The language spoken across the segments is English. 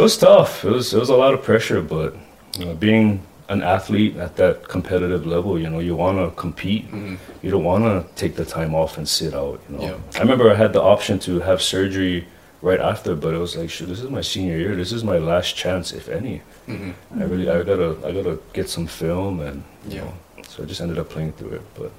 It was tough. It was it was a lot of pressure, but you know, being an athlete at that competitive level, you know, you want to compete. Mhm. You don't want to take the time off and sit out. You know, Yeah. I remember I had the option to have surgery right after, but it was like, shoot, this is my senior year. This is my last chance, if any. Mhm. I really, I gotta, I gotta get some film, and you Yeah. know, so I just ended up playing through it. But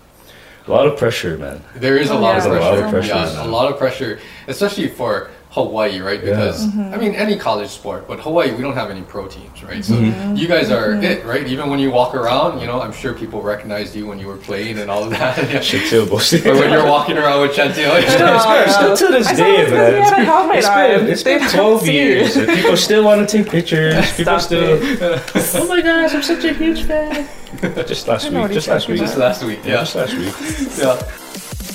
a lot of pressure, man. There is a Oh, lot, yeah. of There's a pressure. lot of pressure, Yeah, man. a lot of pressure, especially for Hawaii, right? Yeah. Because Mm-hmm. I mean, any college sport, but Hawaii, we don't have any pro teams, right? So Mm-hmm. you guys are Mm-hmm. it, right? Even when you walk around, you know, I'm sure people recognized you when you were playing and all of that. Chantil Bosti. or when you're walking around with Chantil. Still, still to this I day, saw this because he man. had a helmet been, it's been 12 years. and people still want to take pictures. People Stop still. oh my gosh, I'm such a huge fan. Just last week. Just last week. Just last week, Yeah, yeah. just last week. yeah.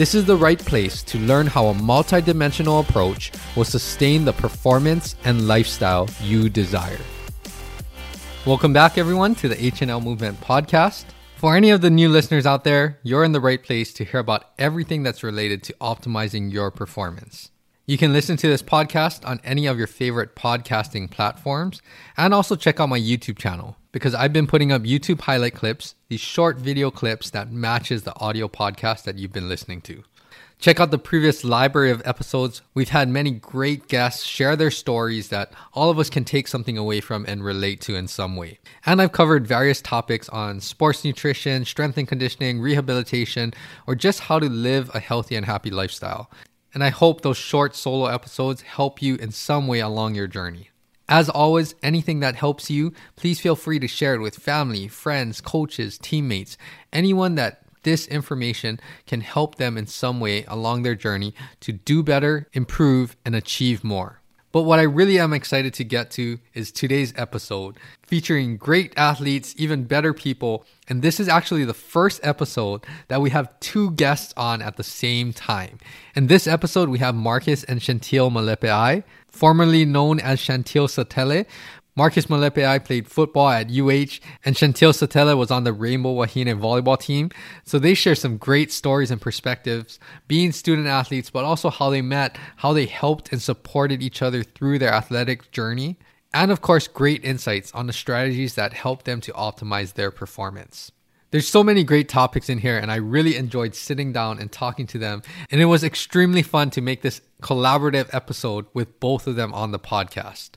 This is the right place to learn how a multidimensional approach will sustain the performance and lifestyle you desire. Welcome back, everyone, to the HNL Movement Podcast. For any of the new listeners out there, you're in the right place to hear about everything that's related to optimizing your performance. You can listen to this podcast on any of your favorite podcasting platforms and also check out my YouTube channel because I've been putting up YouTube highlight clips, these short video clips that matches the audio podcast that you've been listening to. Check out the previous library of episodes. We've had many great guests share their stories that all of us can take something away from and relate to in some way. And I've covered various topics on sports nutrition, strength and conditioning, rehabilitation, or just how to live a healthy and happy lifestyle. And I hope those short solo episodes help you in some way along your journey. As always, anything that helps you, please feel free to share it with family, friends, coaches, teammates, anyone that this information can help them in some way along their journey to do better, improve, and achieve more. But what I really am excited to get to is today's episode featuring great athletes, even better people. And this is actually the first episode that we have two guests on at the same time. In this episode, we have Marcus and Chantil Malepeai, formerly known as Chantil Satele. Marcus Malepeai played football at UH, and Chantil Satele was on the Rainbow Wahine volleyball team. So they share some great stories and perspectives, being student athletes, but also how they met, how they helped and supported each other through their athletic journey, and of course, great insights on the strategies that help them to optimize their performance. There's so many great topics in here, and I really enjoyed sitting down and talking to them. And it was extremely fun to make this collaborative episode with both of them on the podcast.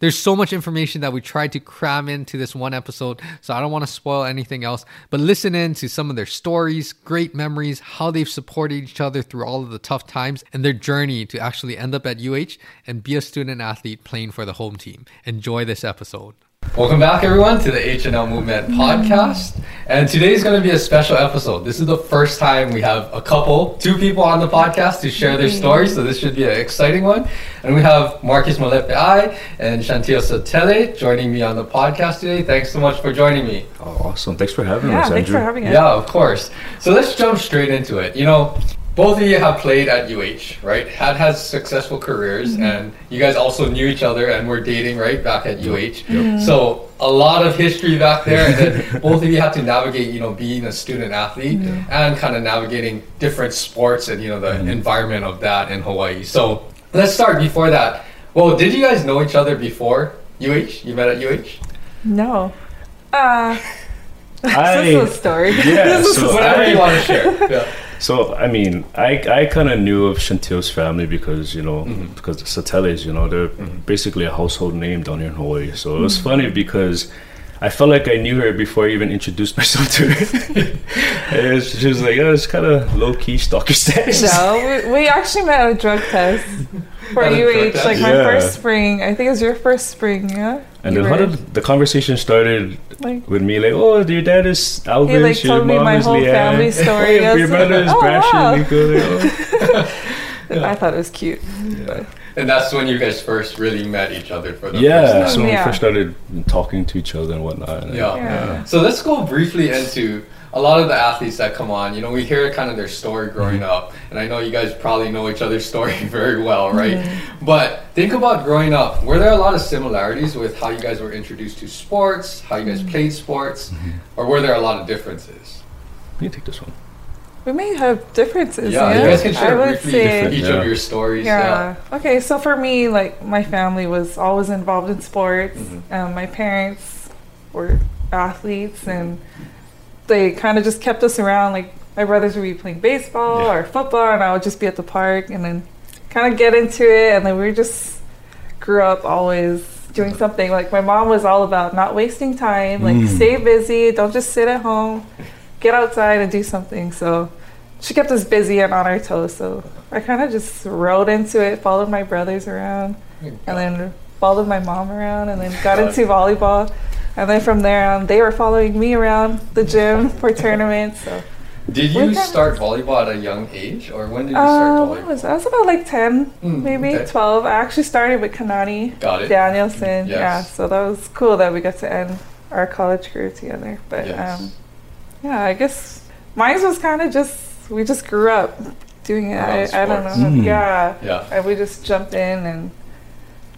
There's so much information that we tried to cram into this one episode, so I don't want to spoil anything else. But listen in to some of their stories, great memories, how they've supported each other through all of the tough times, and their journey to actually end up at UH and be a student athlete playing for the home team. Enjoy this episode. Welcome back, everyone, to the HNL Movement mm-hmm. podcast. And today's going to be a special episode. This is the first time we have a couple, two people on the podcast to share their mm-hmm. stories, so this should be an exciting one. And we have Marcus Malepeai and Chantil Satele joining me on the podcast today. Thanks so much for joining me. Oh, awesome. Thanks for having Yeah, us, thanks Andrew. for having us. Yeah, of course. So let's jump straight into it. You know, both of you have played at UH, right? Had had successful careers, and you guys also knew each other and were dating, right, back at UH. So a lot of history back there, and then both of you had to navigate, you know, being a student athlete and kind of navigating different sports and you know the environment of that in Hawaii. So let's start before that. Well, did you guys know each other before UH? You met at UH? No. Uh, I- this is a story. Yeah, so Whatever I- you want to share. Yeah. So I mean, I I kind of knew of Chantil's family because you know Mhm. because the Sateles, you know, they're Mhm. basically a household name down here in Hawaii. So it was funny because I felt like I knew her before I even introduced myself to her. it was, she was like, oh, it's kind of low key stalker status. No, we, we actually met at a drug test for At UH, test? like my first spring. I think it was your first spring, yeah? And You then how did the conversation started like with me like, oh, your dad is Alvin, He, like, your told me mom my is whole Leanne. family oh, story. Oh, I your brother is oh, Brashton, wow. Liko. like, oh. I thought it was cute. Yeah. And that's when you guys first really met each other for the Yeah, first so time. when Yeah. we first started talking to each other and whatnot. and- Yeah. Yeah. So let's go briefly into a lot of the athletes that come on, you know, we hear kind of their story growing Mm-hmm. up, and I know you guys probably know each other's story very well, right? Mm-hmm. But think about growing up. Were there a lot of similarities with how you guys were introduced to sports, how you guys Mm-hmm. played sports, Mm-hmm. or were there a lot of differences? You take this one. We may have differences. Yeah, Yeah, you guys can I share would briefly say. each Yeah. of your stories. Yeah. Okay, so for me, like my family was always involved in sports. Mhm. Um, my parents were athletes, and they kind of just kept us around. Like my brothers would be playing baseball Yeah. or football, and I would just be at the park, and then kind of get into it. And then we just grew up always doing something. Like my mom was all about not wasting time. Like Mm. stay busy, don't just sit at home. Get outside and do something. So she kept us busy and on our toes. So I kind of just rode into it, followed my brothers around, and then followed my mom around, and then got Got into volleyball. And then from there on, they were following me around the gym for tournaments. So Did you start volleyball at a young age, or when did you start uh, volleyball? was? I was about like 10, Mm, maybe okay. 12. I actually started with Kanani Got it. Danielson. Yes. Yeah, so that was cool that we got to end our college career together. But Yes. um, yeah, I guess mine was kind of just, we just grew up doing it. I, I don't know. Mm. Yeah. Yeah. And we just jumped in and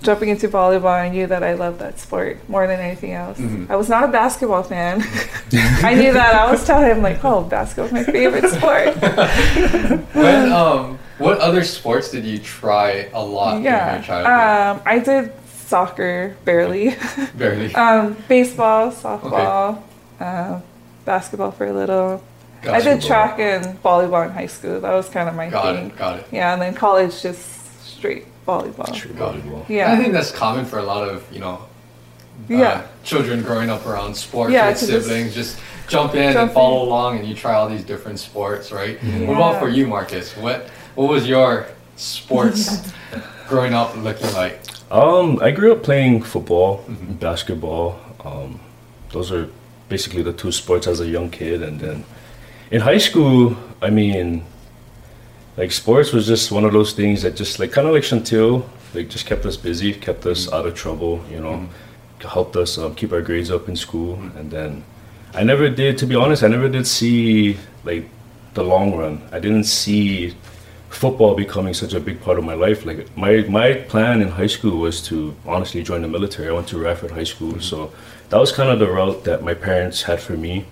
jumping into volleyball. I knew that I loved that sport more than anything else. Mhm. I was not a basketball fan. I knew that. I was telling him like, "Oh, basketball's my favorite sport." When um, what other sports did you try a lot during your yeah. childhood? Um, I did soccer barely. Barely. um, baseball, softball, um, basketball for a little. I did track and volleyball in high school. That was kind of my Got thing. it. Got it. Yeah, and then college just straight volleyball. True volleyball. Yeah. I think that's common for a lot of you know uh, Yeah. children growing up around sports Yeah, with siblings. Just, jump in jump and follow in. along, and you try all these different sports, right? What about for you, Marcus? What what was your sports growing up looking like? Um, I grew up playing football, Mhm. basketball. Um, those are basically the two sports as a young kid, and then in high school, I mean, like sports was just one of those things that just like kind of like Chantil, like just kept us busy, kept us out of trouble, you know, helped us um, keep our grades up in school, and then I never did, to be honest, I never did see like the long run. I didn't see football becoming such a big part of my life. Like my my plan in high school was to honestly join the military. I went to Radford High School, so that was kind of the route that my parents had for me.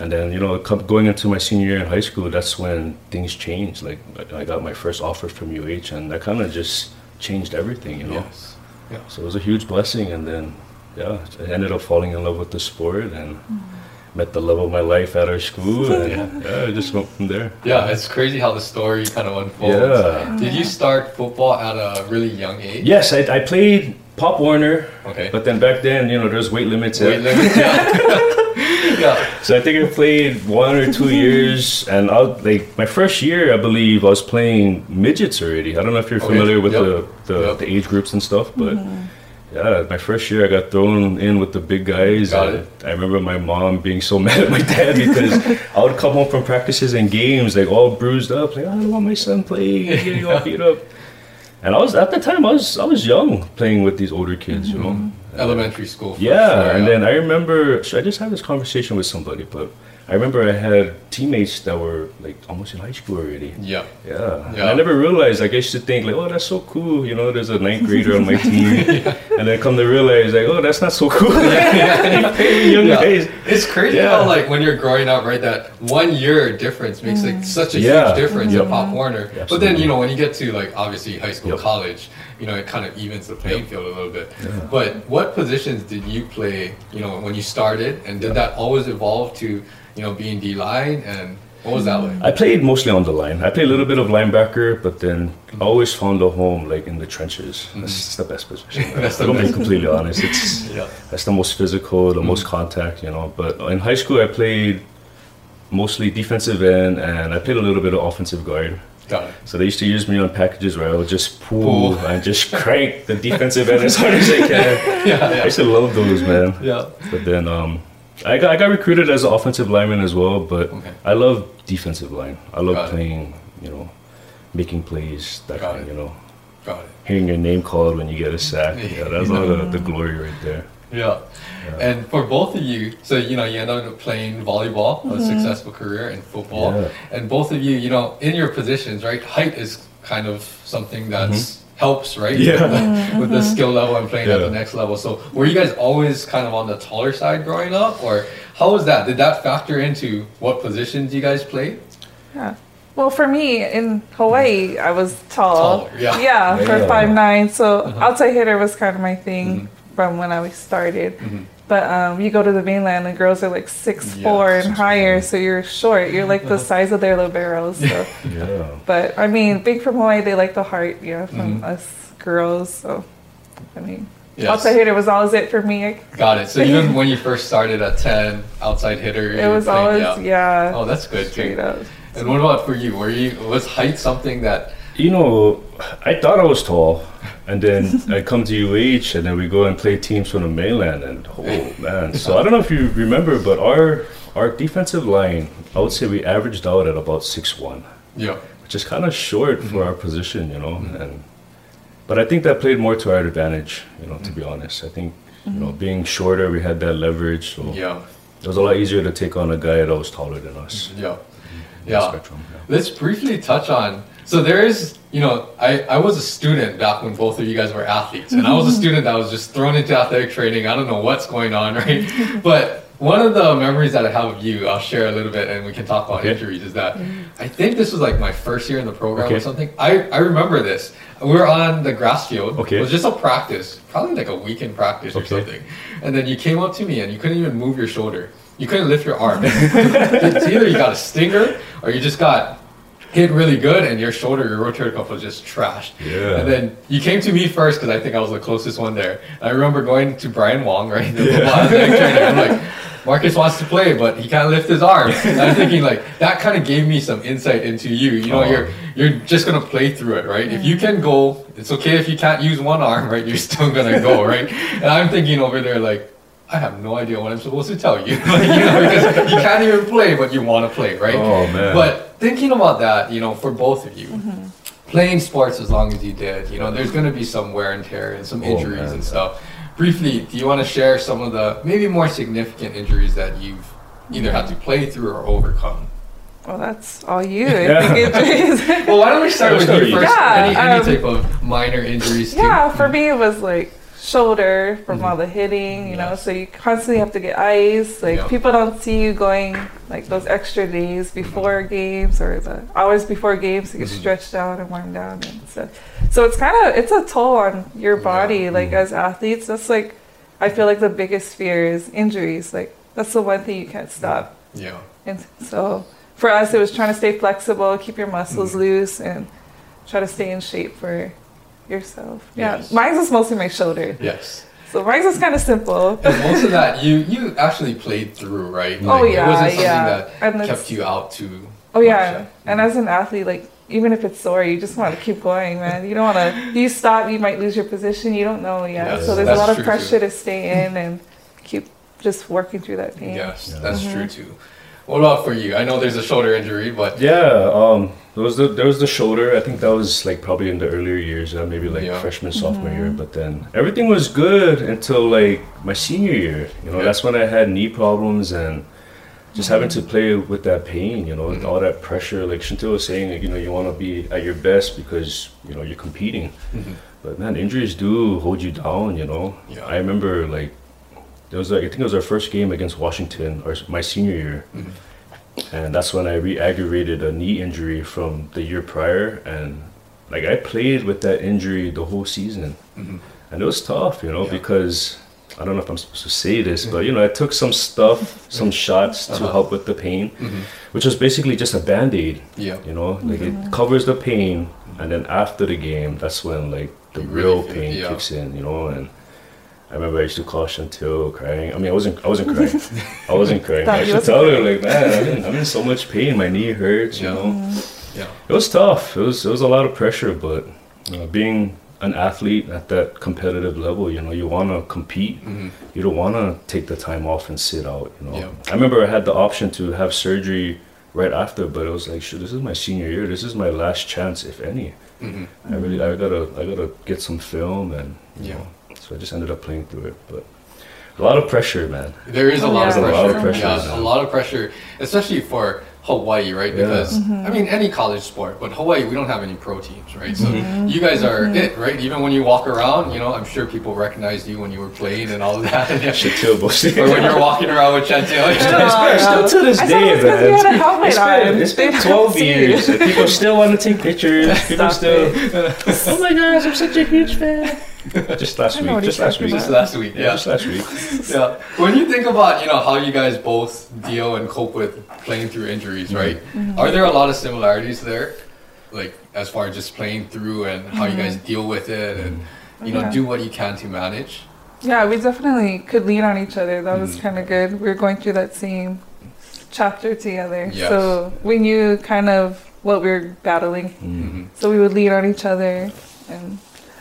And then you know, going into my senior year in high school, that's when things changed. Like I I got my first offer from UH, and that kind of just changed everything. You know, Yes. so it was a huge blessing. And then yeah, I ended up falling in love with the sport and. Met the love of my life at our school, and yeah, I just went from there. Yeah, it's crazy how the story kind of unfolds. Yeah. Did you start football at a really young age? Yes, I, I played Pop Warner, Okay. but then back then, you know, there's weight limits. Weight yeah. limit, yeah. yeah. So I think I played one or two years, and I like my first year, I believe I was playing midgets already. I don't know if you're Okay, familiar with yep, the the, yep. the age groups and stuff, but mm-hmm. yeah, my first year I got thrown in with the big guys. Got it. I remember my mom being so mad at my dad because I would come home from practices and games like all bruised up, like "Oh, I don't want my son playing, he's getting all beat up. And I was at the time I was I was young playing with these older kids, you know. Mm-hmm. Elementary school. for Yeah, sure, and yeah. then I remember. So I just had this conversation with somebody, but I remember I had teammates that were like almost in high school already. Yeah. Yeah, and Yeah. I never realized. Like I used to think like, oh, that's so cool. You know, there's a ninth grader on my team, and then come to realize like, oh, that's not so cool. young Yeah. guys. It's crazy Yeah. how like when you're growing up, right? That one year difference makes like mm. such a Yeah. huge difference Yep. in Pop Warner. But then you know when you get to like obviously high school, Yep. college, you know it kind of evens the playing field a little bit. But what positions did you play? You know when you started, and did that always evolve to you know being D line and what was that like? I played mostly on the line. I played a little bit of linebacker, but then I always found a home like in the trenches. Mm-hmm. That's, that's the best position. That's the I'm best. completely honest. It's Yeah. That's the most physical, the most mm-hmm. contact, you know. But in high school, I played mostly defensive end, and I played a little bit of offensive guard. It. So they used to use me on packages where I would just pull, Pull. and just crank the defensive end as hard as I can. Yeah. I Yeah. used to love those, man. Yeah. But then um, I got I got recruited as an offensive lineman as well. But Okay. I love defensive line. I love Got it. playing, you know, making plays. That Got kind, it. you know, Got it. hearing your name called when you get a sack. Yeah, that's all the, the glory right there. Yeah. And for both of you, so you know, you ended up playing volleyball, a successful career in football, Yeah. and both of you, you know, in your positions, right? Height is kind of something that's helps, right? Yeah. With the, with the skill level and playing at the next level. So, were you guys always kind of on the taller side growing up, or how was that? Did that factor into what positions you guys played? Yeah. Well, for me in Hawaii, I was tall. Taller, yeah. Yeah, for Yeah. five nine. So Uh-huh. outside hitter was kind of my thing Mm-hmm. From when I started. But um, you go to the mainland, and girls are like six Yeah, four and six, higher, so you're short. You're like the size of their liberos. So. Yeah. But I mean, being from Hawaii, they like the heart, yeah, from Mhm. us girls. So, I mean, Yes. outside hitter was always it for me. I- Got it. So even when you first started at ten, outside hitter, you It was playing- always yeah, Oh, that's good. straight too. up. And what about for you? Were you was height something that? You know, I thought I was tall, and then I come to UH, and then we go and play teams from the mainland, and oh man! So I don't know if you remember, but our our defensive line, I would say we averaged out at about six one, Yeah. which is kind of short for mm-hmm. our position, you know. And but I think that played more to our advantage, you know. To be mm-hmm. honest, I think you know mm-hmm. being shorter, we had that leverage, so Yeah. it was a lot easier to take on a guy that was taller than us. Yeah. Yeah. spectrum, yeah. Let's briefly touch on. So there is, you know, I, I was a student back when both of you guys were athletes, and I was a student that was just thrown into athletic training. I don't know what's going on, right? but one of the memories that I have of you, I'll share a little bit, and we can talk about Okay. injuries. Is that mm-hmm. I think this was like my first year in the program or something. I, I remember this. We were on the grass field. Okay. It was just a practice, probably like a weekend practice or Okay. something. And then you came up to me and you couldn't even move your shoulder. You couldn't lift your arm. it's either you got a stinger or you just got hit really good and your shoulder, your rotator cuff was just trashed. Yeah. And then you came to me first because I think I was the closest one there. I remember going to Brian Wong, right? The football trainer. I'm like, Marcus wants to play, but he can't lift his arm. And I'm thinking like that kind of gave me some insight into you. You know, Oh. you're you're just gonna play through it, right? If you can go, it's okay if you can't use one arm, right? You're still gonna go, right? And I'm thinking over there like. I have no idea what I'm supposed to tell you. Like, you know, because you can't even play, but you want to play, right? Oh man! But thinking about that, you know, for both of you, playing sports as long as you did, you know, there's going to be some wear and tear and some Oh, injuries man. and stuff. Briefly, do you want to share some of the maybe more significant injuries that you've either had to play through or overcome? Well, that's all you. I think injuries. Well, why don't we start with you with you. first? Yeah, any any um, type of minor injuries too? yeah, for me it was like shoulder from all the hitting, you know. So you constantly have to get ice. Like Yeah. people don't see you going like those extra days before games or the hours before games to get Mhm. stretched out and warmed down and stuff. So it's kind of it's a toll on your Yeah. body. Like Mhm. as athletes, that's like I feel like the biggest fear is injuries. Like that's the one thing you can't stop. Yeah. And so for us, it was trying to stay flexible, keep your muscles loose, and try to stay in shape for yourself. Yeah, Yes. mine's is mostly my shoulder. Yes. So mine's is kind of simple. And most of that you you actually played through, right? Oh, yeah, It wasn't something yeah. that And kept you out too. Oh much, yeah, and as an athlete, like even if it's sore, you just want to keep going, man. You don't want to. You stop, you might lose your position. You don't know yet. Yes, so there's a lot of pressure too. to stay in and keep just working through that pain. Yes, Yeah. that's Mhm. true too. What about for you? I know there's a shoulder injury, but Yeah, um, there was the there was the shoulder. I think that was like probably in the earlier years, uh, maybe like Yeah. freshman sophomore year. But then everything was good until like my senior year. You know, Yeah. that's when I had knee problems and just having to play with that pain. You know, with Mhm. all that pressure. Like Chantil was saying, like, you know, you want to be at your best because you know you're competing. Mhm. But man, injuries do hold you down. You know, Yeah. I remember like there was like I think it was our first game against Washington or my senior year. And that's when I re-aggravated a knee injury from the year prior, and like I played with that injury the whole season, Mhm. and it was tough, you know, Yeah. because I don't know if I'm supposed to say this, but you know, I took some stuff, some shots to Uh-huh. help with the pain, Mhm. which was basically just a band-aid, yeah, you know, like it covers the pain, and then after the game, that's when like the You real really feel it, pain yeah. kicks in, you know, and. I remember I used to call Chantil crying. I mean, I wasn't. I wasn't crying. I wasn't crying. I you should tell her like, man, I'm in, I'm in so much pain. My knee hurts. You Yeah. know, yeah, it was tough. It was. It was a lot of pressure. But uh, being an athlete at that competitive level, you know, you want to compete. Mhm. You don't want to take the time off and sit out. You know. Yeah. I remember I had the option to have surgery right after, but it was like, shit, this is my senior year. This is my last chance, if any. Mhm. I really, I gotta, I gotta get some film, and you Yeah. know, so I just ended up playing through it. But a lot of pressure, man. There is a Oh, lot, yeah. of There's a pressure. lot of pressure, Yeah, yeah. a lot of pressure, especially for Hawaii, right? Yeah. Because Mm-hmm. I mean, any college sport, but Hawaii, we don't have any pro teams, right? So Mm-hmm. you guys are it, right? Even when you walk around, you know, I'm sure people recognized you when you were playing and all of that. Chantil Bossy. or when you're walking around with Chantil. Still, Oh, still, still to this I thought day, it was 'cause had a man. helmet It's been, it's been 12 years. People still want to take pictures. People Stop still. oh my gosh, I'm such a huge fan. Just last week. Just last talking week. Just last week, Yeah, yeah. just last week. yeah. When you think about, you know, how you guys both deal and cope with playing through injuries, right? Mm-hmm. Are there a lot of similarities there? Like as far as just playing through and how you guys deal with it and you know, Mm-hmm. Yeah. do what you can to manage? Yeah, we definitely could lean on each other. That was Mm. kind of good. We were going through that same chapter together. Yes. So we knew kind of what we were battling. Mm-hmm. So we would lean on each other. And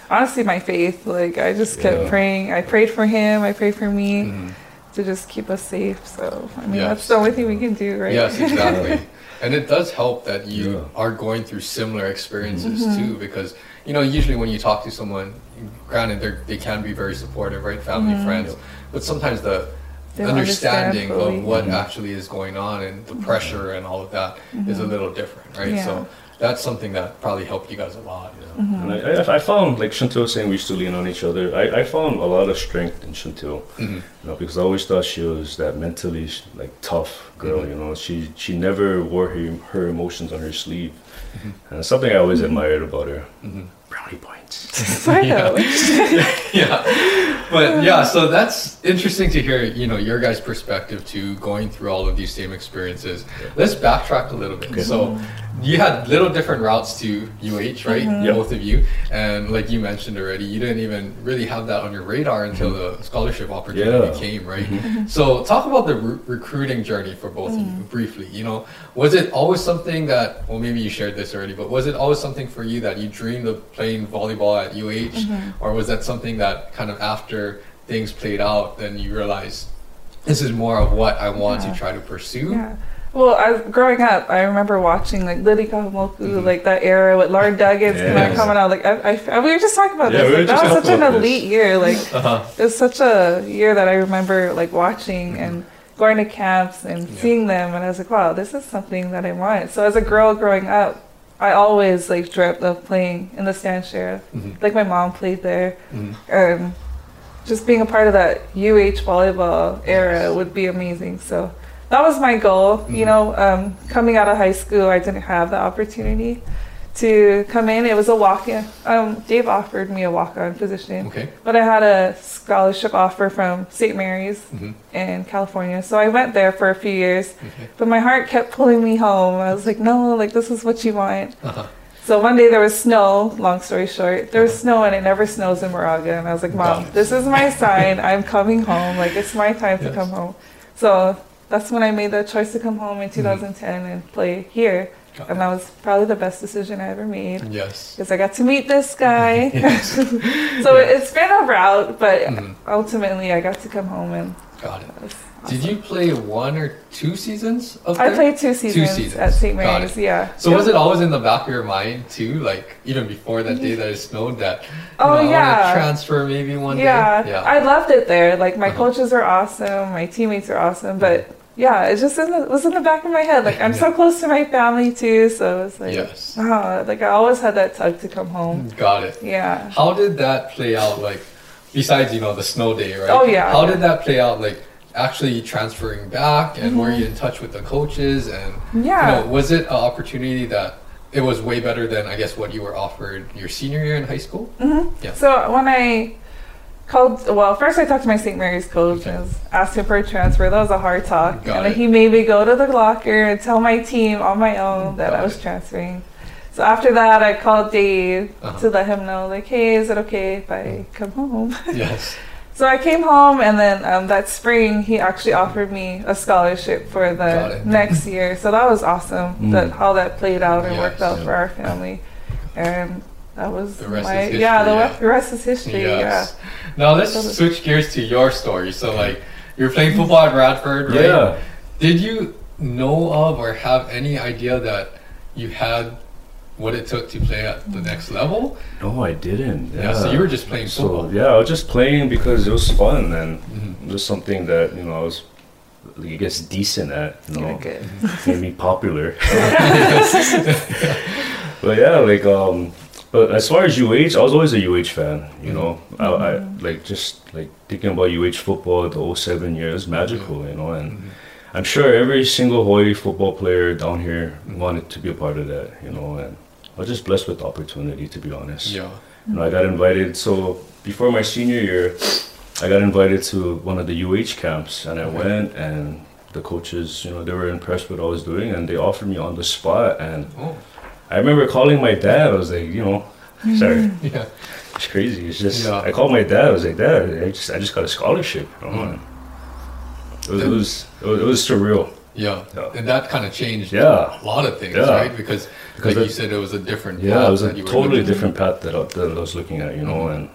honestly, my faith, like, I just kept Yeah. praying. I prayed for him, I prayed for me Mhm. to just keep us safe. So, I mean, Yes. that's the only thing we can do, right? Yes, exactly. and it does help that you Yeah. are going through similar experiences Mm-hmm. too, because you know usually when you talk to someone, granted they they can be very supportive, right, family, friends, but sometimes the Mm-hmm. They don't understand understanding fully. of what actually is going on and the pressure and all of that is a little different, right? Mm-hmm. Yeah. So that's something that probably helped you guys a lot. You know? Mm-hmm. And I, I, I found, like Chantil was saying, we used to lean on each other. I, I found a lot of strength in Chantil, Mhm. you know, because I always thought she was that mentally like tough girl. Mhm. You know, she she never wore her her emotions on her sleeve, and it's something I always admired about her. Brownie points. I know. yeah. But yeah so that's interesting to hear you know your guys perspective to going through all of these same experiences. Let's backtrack a little bit. Okay. so you had little different routes to UH right? Mm-hmm. Yeah. both of you. And like you mentioned already you didn't even really have that on your radar until mm-hmm. the scholarship opportunity Yeah. came right? Mm-hmm. So talk about the re- recruiting journey for both of you mm. briefly you know was it always something that well maybe you shared this already but was it always something for you that you dreamed of playing volleyball at UH or was that something that kind of after things played out then you realized this is more of what I want Yeah. to try to pursue Yeah. Well, as growing up, I remember watching like Lily Kahumoku, Mhm. like that era with Lauren Duggins kind Yes. of coming out. Like I, I, we were just talking about Yeah, this. we were Like, that was such an about this. elite year. Like uh-huh. it was such a year that I remember like watching and going to camps and Yeah. seeing them, and I was like, wow, this is something that I want. So as a girl growing up, I always like dreamt of playing in the Stan Sheriff. Mhm. Like my mom played there, Mhm. and just being a part of that UH volleyball era would be amazing. So that was my goal. You Mhm. know, um, coming out of high school, I didn't have the opportunity to come in. It was a walk-in. Um, Dave offered me a walk-on position, okay but I had a scholarship offer from St. Mary's Mhm. in California, so I went there for a few years. okay But my heart kept pulling me home. I was like, no, like this is what you want. uh-huh. So one day there was snow, long story short. There was snow and it never snows in Moraga. And I was like, Mom, this is my sign. I'm coming home. Like, it's my time to come home. So that's when I made that choice to come home in 2010 and play here. Got And it. that was probably the best decision I ever made yes because I got to meet this guy. Yes. so Yeah. it's been a route, but Mhm. ultimately I got to come home and got it was did you play one or two seasons of I there? played two seasons, seasons. at St. Mary's. Yeah. so was it always in the back of your mind too like even before that day that it snowed that Oh, know, yeah. to transfer maybe one yeah, day yeah I loved it there. Like my Uh-huh. coaches are awesome, my teammates are awesome, but yeah, it just in the, it was in the back of my head. Like I'm so close to my family too, so it's like yes wow, like I always had that tug to come home. got it Yeah. How did that play out? Like, besides you know the snow day, right? Oh, yeah, How yeah. did that play out? Like, actually transferring back, and were Mm-hmm. you in touch with the coaches? And Yeah. you know, was it an opportunity that it was way better than I guess what you were offered your senior year in high school? Mm-hmm. Yeah. So when I called, well, first I talked to my St. Mary's coach Okay. and was asking for a transfer. That was a hard talk, Got and it. he made me go to the locker and tell my team on my own that Got I was it. transferring. So after that, I called Dave Uh-huh. to let him know, like, hey, is it okay if I come home? Yes. So I came home, and then um, that spring he actually offered me a scholarship for the next year. So that was awesome. Mm. That how that played out and worked Yes. out for our family, and that was The rest my is yeah. The, yeah. the rest is history. Yes. Now let's So the- switch gears to your story. So like, you're playing football at Radford, right? Yeah. Did you know of or have any idea that you had what it took to play at the next level? No, I didn't. Yeah, so you were just playing So football. yeah, I was just playing because it was fun and Mhm. it was something that you know I was, I guess, decent at. You know, good. made me popular. but yeah, like um, but as far as UH, I was always a UH fan. You know, I, I like just like thinking about UH football the 07 years, magical. You know, and Mhm. I'm sure every single Hawaii football player down here wanted to be a part of that. You know, and I was just blessed with the opportunity to be honest. Yeah. You know, I got invited. So before my senior year, I got invited to one of the UH camps, and I Okay. went. And the coaches, you know, they were impressed with what I was doing, and they offered me on the spot. And Oh. I remember calling my dad. I was like, you know, sorry, Yeah. it's crazy. It's just Yeah. I called my dad. I was like, Dad, I just I just got a scholarship. Mm. It was, it was it was it was surreal. Yeah. Yeah. And that kind of changed Yeah. a lot of things, Yeah. right? Because, Because like you said, it was a different Yeah, path it was a that you were totally looking- different path that I, that I was looking at, you know, Mhm. and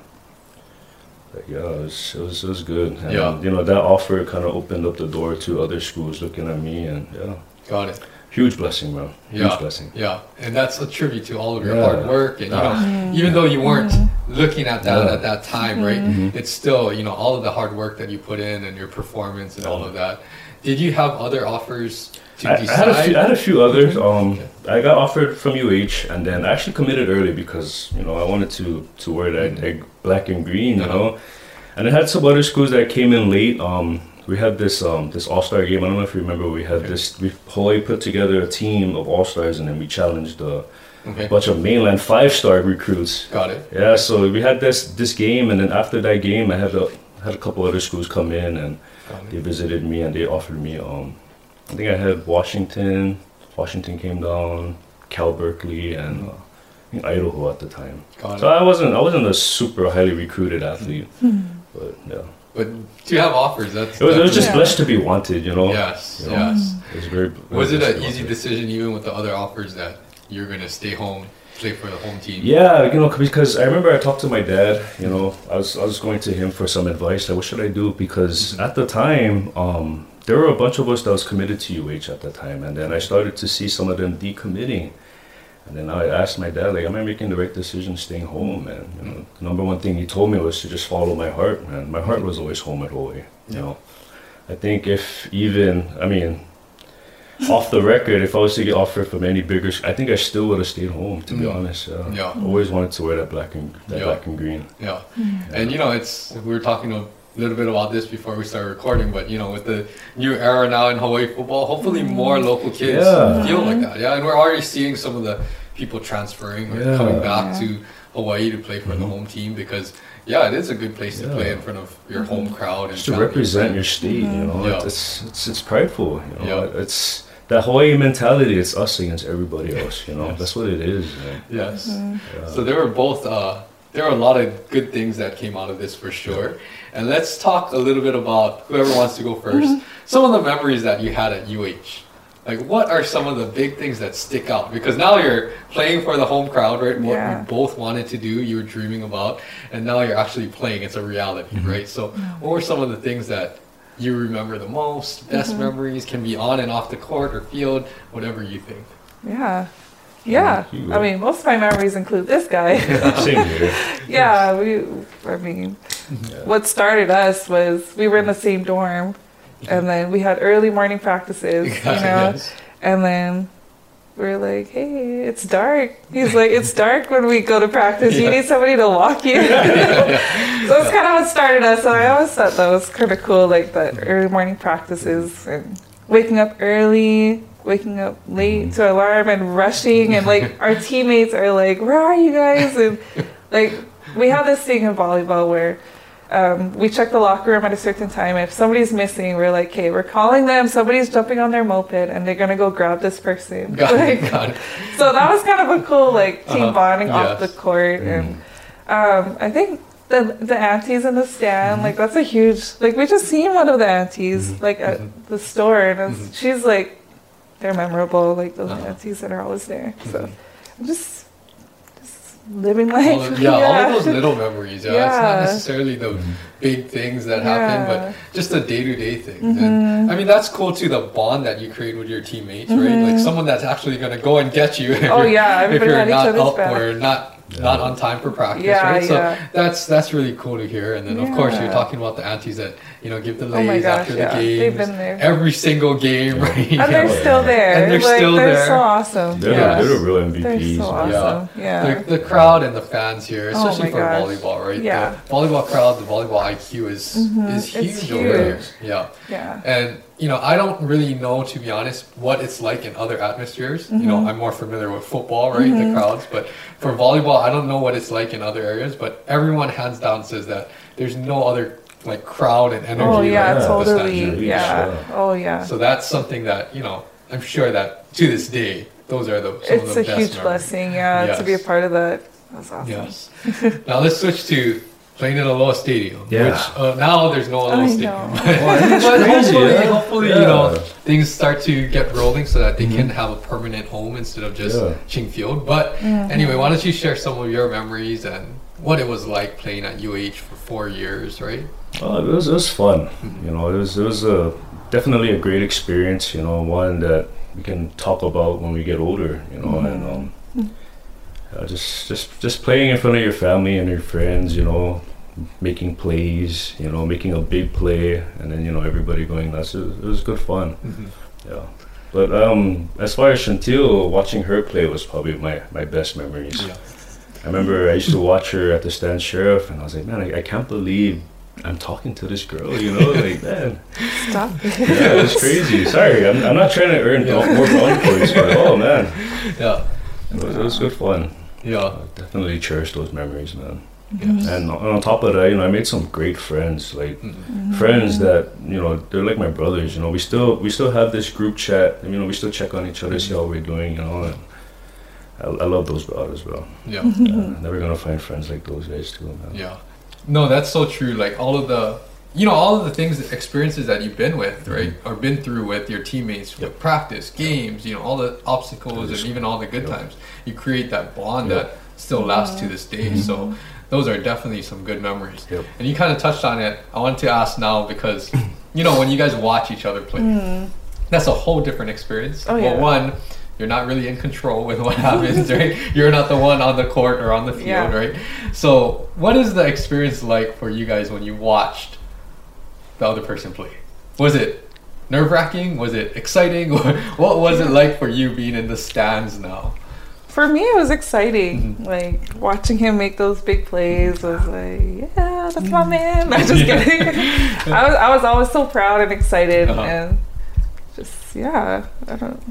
like, yeah, it was, it was it was good. And, Yeah. you know, that offer kind of opened up the door to other schools looking at me, and yeah, Got it. Huge blessing, man. Huge Yeah. blessing. Yeah, and that's a tribute to all of your Yeah. hard work, and you know, even though you weren't looking at that Yeah. at that time, right? Mhm. It's still, you know, all of the hard work that you put in and your performance and all of that. Did you have other offers to I, I had a few, I had a few others. Um, Okay. I got offered from UH, and then I actually committed early because you know I wanted to to wear that, that black and green, you know. And I had some other schools that came in late. Um, we had this um this All Star game. I don't know if you remember. We had Okay. this. We Hawaii put together a team of All Stars, and then we challenged a okay, bunch of mainland five star recruits. got it. Yeah, so we had this this game, and then after that game, I had a had a couple other schools come in and they visited me and they offered me um I think I had Washington Washington came down Cal Berkeley and uh, Idaho at the time Got so it. I wasn't I wasn't a super highly recruited athlete but yeah But do you have offers? That's it was, it was just Yeah. blessed to be wanted you know yes, You know? yes. it was very Was it an easy wanted. decision, even with the other offers, that you're gonna stay home, play for the home team? Yeah, you know, because I remember I talked to my dad. You know, I was I was going to him for some advice. Like, what should I do? Because at the time, um, there were a bunch of us that was committed to UH at the time, and then I started to see some of them decommitting. And then I asked my dad, like, am I making the right decision staying home? And you know, the number one thing he told me was to just follow my heart. Man, my heart was always home at Hawaii. You know, I think if even, I mean, off the record, if I was to get offered from any bigger, I think I still would have stayed home. To be Mm. honest, yeah. Yeah. Always wanted to wear that black and that Yeah. black and green. Yeah, and you know, it's we were talking a little bit about this before we start recording, but you know, with the new era now in Hawaii football, hopefully more local kids Yeah. feel like that. Yeah, and we're already seeing some of the people transferring or Yeah. coming back Yeah. to Hawaii to play for the Mhm. home team because yeah, it is a good place to play in front of your home crowd and Just to represent right? your state, you know, Yeah. it's, it's it's prideful. You know, Yeah. it's that Hawaii mentality. It's us against everybody else. You know, Yes. that's what it is. Man. Yes. Yeah. So they were both. Uh, there are a lot of good things that came out of this for sure. And let's talk a little bit about whoever wants to go 1st Some of the memories that you had at UH. Like, what are some of the big things that stick out? Because now you're playing for the home crowd, right? What Yeah. you both wanted to do, you were dreaming about, and now you're actually playing. It's a reality, right? So, what were some of the things that you remember the most? Best memories can be on and off the court or field, whatever you think. Yeah. Yeah. I mean, most of my memories include this guy. Same here. yeah, we, I mean, what started us was we were in the same dorm and then we had early morning practices, you know, Yes. and then we are like, hey, it's dark. He's like, it's dark when we go to practice. You need somebody to walk you. so it's kind of what started us. And I always thought that was kind of cool, like the early morning practices and waking up early, waking up late to alarm and rushing. And like our teammates are like, where are you guys? And like we have this thing in volleyball where um, we check the locker room at a certain time. If somebody's missing, we're like, okay, we're calling them. Somebody's jumping on their moped, and they're gonna go grab this person. Got Like, it, got it. so that was kind of a cool like team Uh-huh. bonding off the Yes. court, and um, I think the the aunties in the stand, like that's a huge like we just seen one of the aunties like at the store, and it's, she's like they're memorable, like those Uh-huh. aunties that are always there. So I'm just, just living all life. of, yeah, all of those little memories. Yeah, it's not necessarily the big things that happen, Yeah. Mm-hmm. but just the day to day things. And I mean, that's cool too. The bond that you create with your teammates, right? Like someone that's actually gonna go and get you. If Oh, you're- yeah, if you're had not other's up back. or not. Not on time for practice, Yeah, right? So yeah. that's that's really cool to hear. And then of course you're talking about the aunties that you know give the Oh my gosh, after yeah. the game. They've been there. every single game, right? And Yeah. they're still there. And they're like, still they're there. so awesome. They're, Yeah. they're the real They're so awesome. Yeah. The, the crowd and the fans here, Oh especially my for gosh. volleyball, right? Yeah. The volleyball crowd, the volleyball IQ is is Mm-hmm. It's huge over here. Yeah. Yeah. And you know, I don't really know, to be honest, what it's like in other atmospheres. You know, Mm-hmm. I'm more familiar with football, right? The crowds, but for volleyball, I don't know what it's like in other areas. But everyone hands down says that there's no other like crowd and energy. Oh yeah, like the totally. Yeah. yeah. Oh yeah. So that's something that you know, I'm sure that to this day, those are the some It's of the a best huge memories. blessing, yeah, to be a part of that. That's awesome. Yes. now let's switch to playing in Aloha Stadium. Yeah. Which uh, now there's no Aloha I Stadium. know. but crazy, hopefully, yeah. hopefully you know things start to get rolling so that they can have a permanent home instead of just Yeah. Ching Field. But anyway, why don't you share some of your memories and what it was like playing at UH for four years, right? Oh, it was it was fun. You know, it was it was a definitely a great experience. You know, one that we can talk about when we get older. You know, and um, uh, just just just playing in front of your family and your friends. You know, making plays. You know, making a big play, and then you know everybody going nuts. It was, it was good fun. Yeah. But um, as far as Chantil, watching her play was probably my, my best memories. Yeah. I remember I used to watch her at the Stan Sheriff, and I was like, man, I, I can't believe I'm talking to this girl. You know, like man, Stop. yeah, it's crazy. Sorry, I'm, I'm not trying to earn Yeah. more brownie points, but oh man, Yeah. it was, it was good fun. Yeah. I definitely cherish those memories, man. Yes. And on on top of that, you know, I made some great friends, like mm-hmm. friends that you know they're like my brothers. You know, we still we still have this group chat. You know, we still check on each other, see how we're doing. You know, and I, I love those brothers, bro. Yeah. Yeah, mm-hmm. never gonna find friends like those guys too, man. Yeah. No, that's so true. Like all of the, you know, all of the things, experiences that you've been with, right, mm-hmm. or been through with your teammates, with practice, games, you know, all the obstacles and even all the good Yep. times. You create that bond Yep. that still lasts to this day. So mm-hmm. those are definitely some good memories. Yep. And you kind of touched on it. I wanted to ask now because, you know, when you guys watch each other play, mm. that's a whole different experience. Oh, Well, one, you're not really in control with what happens, right? You're not the one on the court or on the field, Yeah. right? So, what is the experience like for you guys when you watched the other person play? Was it nerve wracking? Was it exciting? What was it like for you being in the stands now? For me, it was exciting. Mm-hmm. Like watching him make those big plays was like, yeah, that's my man. I'm just Yeah. kidding. I was, I was always so proud and excited, Uh-huh. and just yeah, I don't.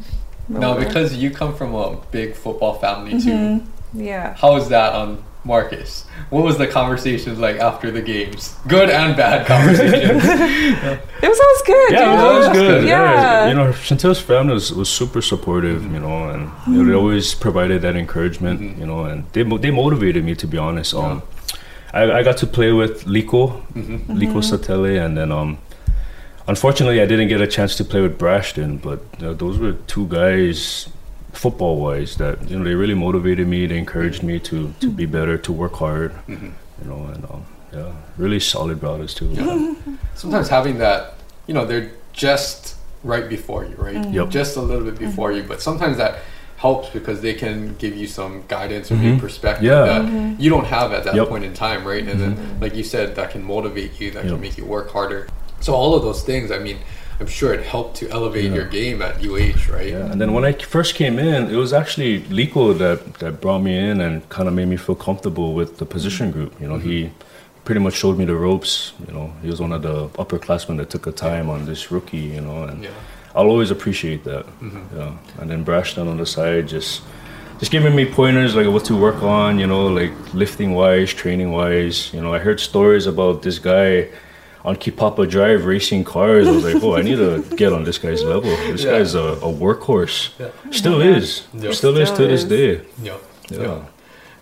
Know Now, where- because you come from a big football family too, Mhm. yeah, how is that on Marcus? What was the conversations like after the games? Good and bad conversations. it was always good. Yeah, you it know? was good. Yeah. you know, Chantil's family was, was super supportive. You know, and you know, they always provided that encouragement. Mhm. You know, and they they motivated me to be honest. Um, I, I got to play with Liko, Mhm. Liko Satele, and then um, unfortunately I didn't get a chance to play with Brashton. But you know, those were two guys, football wise, that you know they really motivated me. They encouraged me to to be better, to work hard. Mhm. You know, and um, yeah, really solid brothers too. Sometimes having that, you know, they're just right before you, right? Yep. Just a little bit before you, but sometimes that helps because they can give you some guidance or Mhm. maybe perspective Yeah. that you don't have at that Yep. point in time, right? And then, like you said, that can motivate you, that Yep. can make you work harder. So all of those things, I mean, I'm sure it helped to elevate Yeah. your game at UH, right? Yeah, and then when I first came in, it was actually Liko that, that brought me in and kind of made me feel comfortable with the position group. You know, he pretty much showed me the ropes. You know, he was one of the upperclassmen that took a time on this rookie. You know, and Yeah. I'll always appreciate that. Yeah, and then Brashton on the side just just giving me pointers like what to work on. You know, like lifting wise, training wise. You know, I heard stories about this guy. On Kipapa Drive racing cars, I was like, "Oh, I need to get on this guy's level. This Yeah. guy's a, a workhorse. Yeah. Still is. Yeah. Still is Still to this is. day. Yeah. Yeah.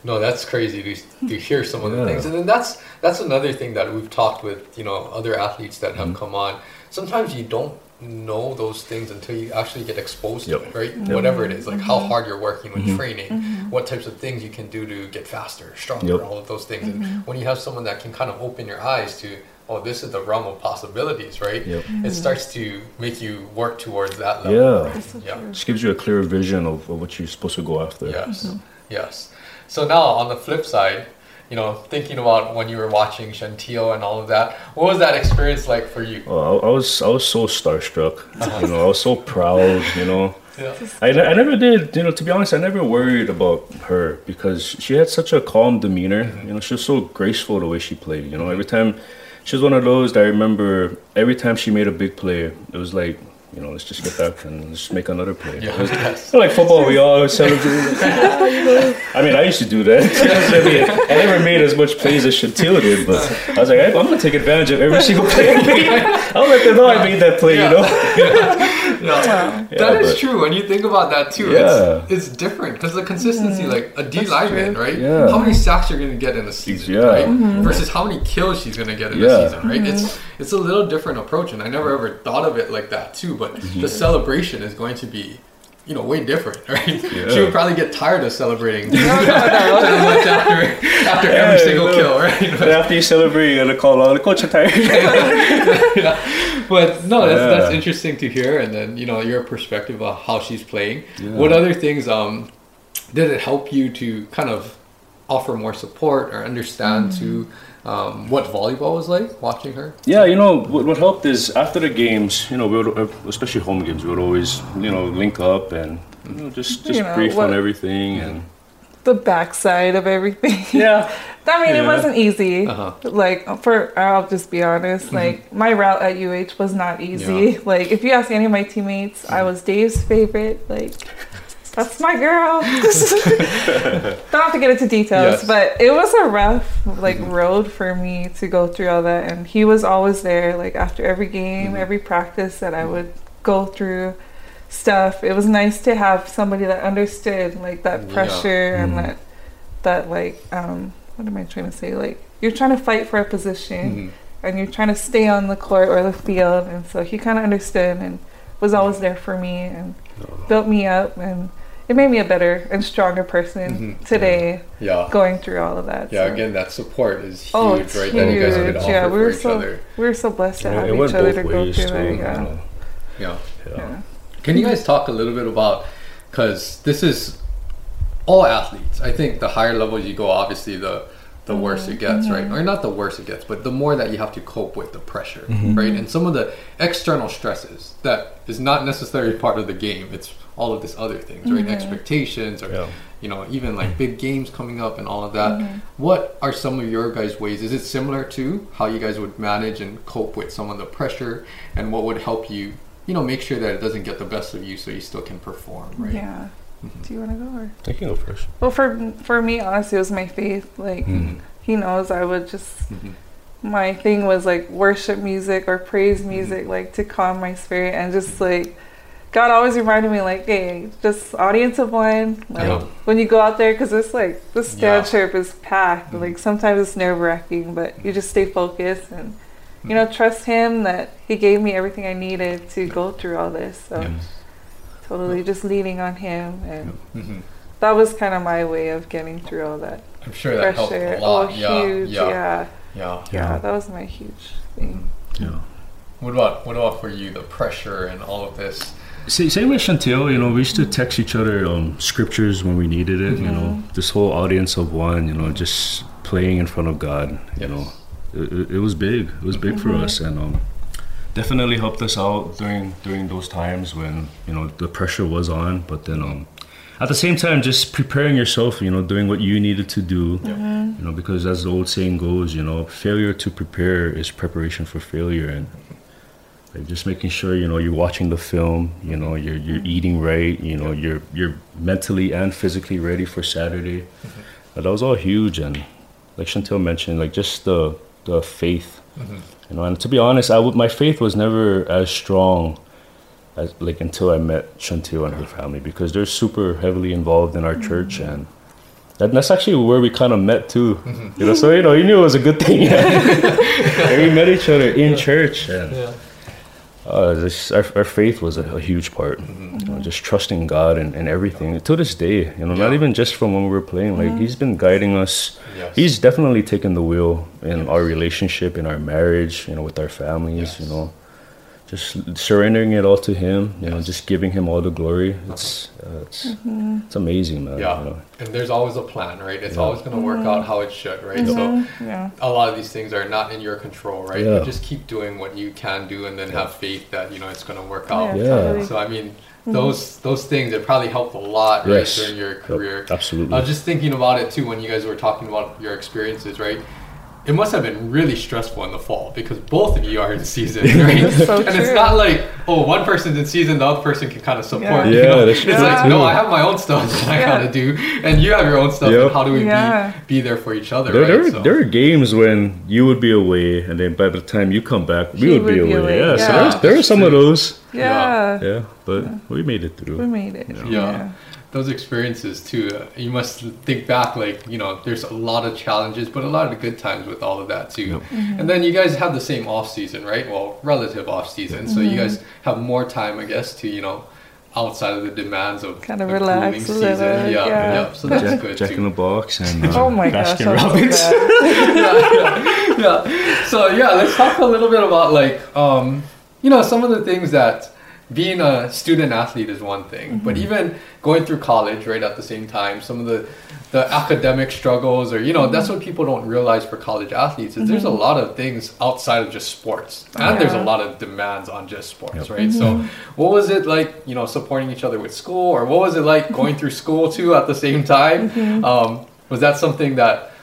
No, that's crazy to, to hear some of the things, and then that's that's another thing that we've talked with you know other athletes that have Mm-hmm. come on. Sometimes you don't know those things until you actually get exposed to it, right? Yep. Whatever it is, like how hard you're working with Mhm. training, what types of things you can do to get faster, stronger, Yep. all of those things. And when you have someone that can kind of open your eyes to, oh, this is the realm of possibilities, right? Yep. It mm-hmm. starts to make you work towards that level. Yeah. right? So Yeah. true. Just gives you a clearer vision of, of what you're supposed to go after. Yes. Mm-hmm. Yes. So now on the flip side, you know, thinking about when you were watching Chantil and all of that, what was that experience like for you? Oh, I, I was I was so starstruck. You know, I was so proud. You know, Yeah. I, I never did. You know, to be honest, I never worried about her because she had such a calm demeanor. Mm-hmm. You know, she was so graceful the way she played. You know, every time she was one of those that I remember. Every time she made a big play, it was like. You know, let's just get back and let's make another play. Yeah. Was- Yes. like football, we all celebrate. Like, you know. I mean, I used to do that. I, mean, I never made as much plays as Chantil did, but I was like, I, I'm gonna take advantage of every single play I made. I'll let them know I made that play. You know. Yeah. Wow. Yeah, that is but- true. When you think about that too, Yeah. it's, it's different because the consistency, like a D That's lineman, right? Yeah. How many sacks you're gonna get in a season, Yeah. right? Mm-hmm. Versus how many kills she's gonna get in Yeah. a season, right? It's it's a little different approach, and I never ever thought of it like that too. But Mm-hmm. the celebration is going to be. You know, way different, right? Yeah. She would probably get tired of celebrating No, no, no. much after after every single no. kill, right? And after you celebrate, you're gonna call out the coach. I'm tired. yeah. But no, that's, that's interesting to hear, and then you know your perspective of how she's playing. Yeah. What other things um did it help you to kind of offer more support or understand to um, what volleyball was like watching her? Yeah, you know what, what helped is after the games, you know, we would, uh, especially home games, we would always, you know, link up and you know, just just You know, brief what- on everything and The backside of everything. yeah, I mean, it wasn't easy. Uh-huh. Like for, I'll just be honest. Like my route at UH was not easy. Like if you ask any of my teammates, I was Dave's favorite. Like that's my girl. Don't have to get into details, Yes. but it was a rough like road for me to go through all that. And he was always there. Like after every game, every practice that I would go through stuff. It was nice to have somebody that understood like that Yeah. pressure and Mhm. that that like um what am I trying to say? Like you're trying to fight for a position Mhm. and you're trying to stay on the court or the field and so he kind of understood and was always there for me and built me up and it made me a better and stronger person Mhm. today Yeah. going through all of that. Yeah, so. again, that support is huge, Oh, it's right? That you guys could huge. offer Yeah, we for were each so other. we were so blessed to it, have each other to go through too. that. Yeah. Yeah. Yeah. yeah. Can you guys talk a little bit about because this is all athletes. I think the higher levels you go, obviously the the worse it gets, right? Or not the worse it gets, but the more that you have to cope with the pressure, mm-hmm. right? And some of the external stresses that is not necessarily part of the game. It's all of this other things, right? Mm-hmm. Expectations or Yeah. you know, even like big games coming up and all of that. Mm-hmm. What are some of your guys' ways? Is it similar to how you guys would manage and cope with some of the pressure and what would help you, you know, make sure that it doesn't get the best of you so you still can perform, right? Yeah. Do you want to go or? I can go first. Well, for for me, honestly, it was my faith. Like Mhm. he knows, I would just. Mhm. My thing was like worship music or praise music, like to calm my spirit and just like. God always reminded me, like, hey, just audience of one. Like, Yeah. when you go out there, because it's like the stand Yeah. chirp is packed. Mhm. Like, sometimes it's nerve wracking, but you just stay focused and, you know, trust Him that He gave me everything I needed to go through all this. So. Totally just leaning on Him. And Mhm. that was kind of my way of getting through all that I'm sure that helped a lot. Oh, yeah, huge. yeah, Yeah. yeah, Yeah. That was my huge thing. Yeah. What about what about for you? The pressure and all of this. Sa- Same with Chantil, you know, we used to text each other um, scriptures when we needed it. You know, this whole audience of one, you know, just playing in front of God. You Yes. know, it, it- it was big. It was big for us, and um, definitely helped us out during during those times when you know the pressure was on. But then, um, at the same time, just preparing yourself. You know, doing what you needed to do. You know, because as the old saying goes, you know, failure to prepare is preparation for failure, and like just making sure you know you're watching the film you know you're you're eating right you know you're you're mentally and physically ready for saturday Uh, that was all huge and like Chantil mentioned like just the the faith you know and to be honest i would my faith was never as strong as like until i met Chantil and her family because they're super heavily involved in our church mm-hmm. and that, that's actually where we kind of met too. You know so you know you knew it was a good thing. And we met each other in church and Uh, this, our, our faith was a, a huge part. You know, just trusting God and, and everything. To this day, you know, not even just from when we were playing. Like He's been guiding us. Yes. He's definitely taken the wheel in our relationship, in our marriage, you know, with our families. You know, just surrendering it all to Him. You know, just giving Him all the glory. It's uh, it's it's amazing, man. Yeah. You know? And there's always a plan, right? It's Yeah. always going to work out how it should, right? So Mm-hmm. Yeah. a lot of these things are not in your control, right? Yeah. You just keep doing what you can do and then have faith that, you know, it's going to work out. Yeah, Yeah. totally. So I mean, those those things it probably helped a lot right, Yes. during your Yep, career. absolutely. I was just thinking about it too when you guys were talking about your experiences, right? It must have been really stressful in the fall because both of you are in season, right? So and it's not like oh one person's in season, the other person can kind of support. Yeah. you Yeah, know? that's it's true, like no, I have my own stuff that I Yeah. gotta do, and you have your own stuff. Yep. And how do we Yeah. be, be there for each other? There, right? there, So- there are games when you would be away, and then by the time you come back, we He would, be, would be away. away, Yeah, so yeah. there's, there are some of those. Yeah. Yeah, but we made it through. We made it. Yeah. Those experiences too. Uh, you must think back, like you know, there's a lot of challenges, but a lot of good times with all of that too. Mm-hmm. And then you guys have the same off season, right? Well, relative off season, so Mm-hmm. you guys have more time, I guess, to you know, outside of the demands of Kind of the relax grueling a season. little, Yeah, yeah. yeah. So that's Jack, good Jack in the box and uh, Oh my gosh. Baskin I love Robbins. yeah, yeah, yeah. So yeah, let's talk a little bit about like um, you know some of the things that being a student athlete is one thing, but mm-hmm. even going through college right at the same time, some of the the academic struggles or you know that's mm-hmm. what people don't realize for college athletes is there's a mm-hmm. lot of things outside of just sports. And there's a lot of demands on just sports Yep. right? So what was it like you know supporting each other with school? Or what was it like going through school too at the same time? Um, was that something that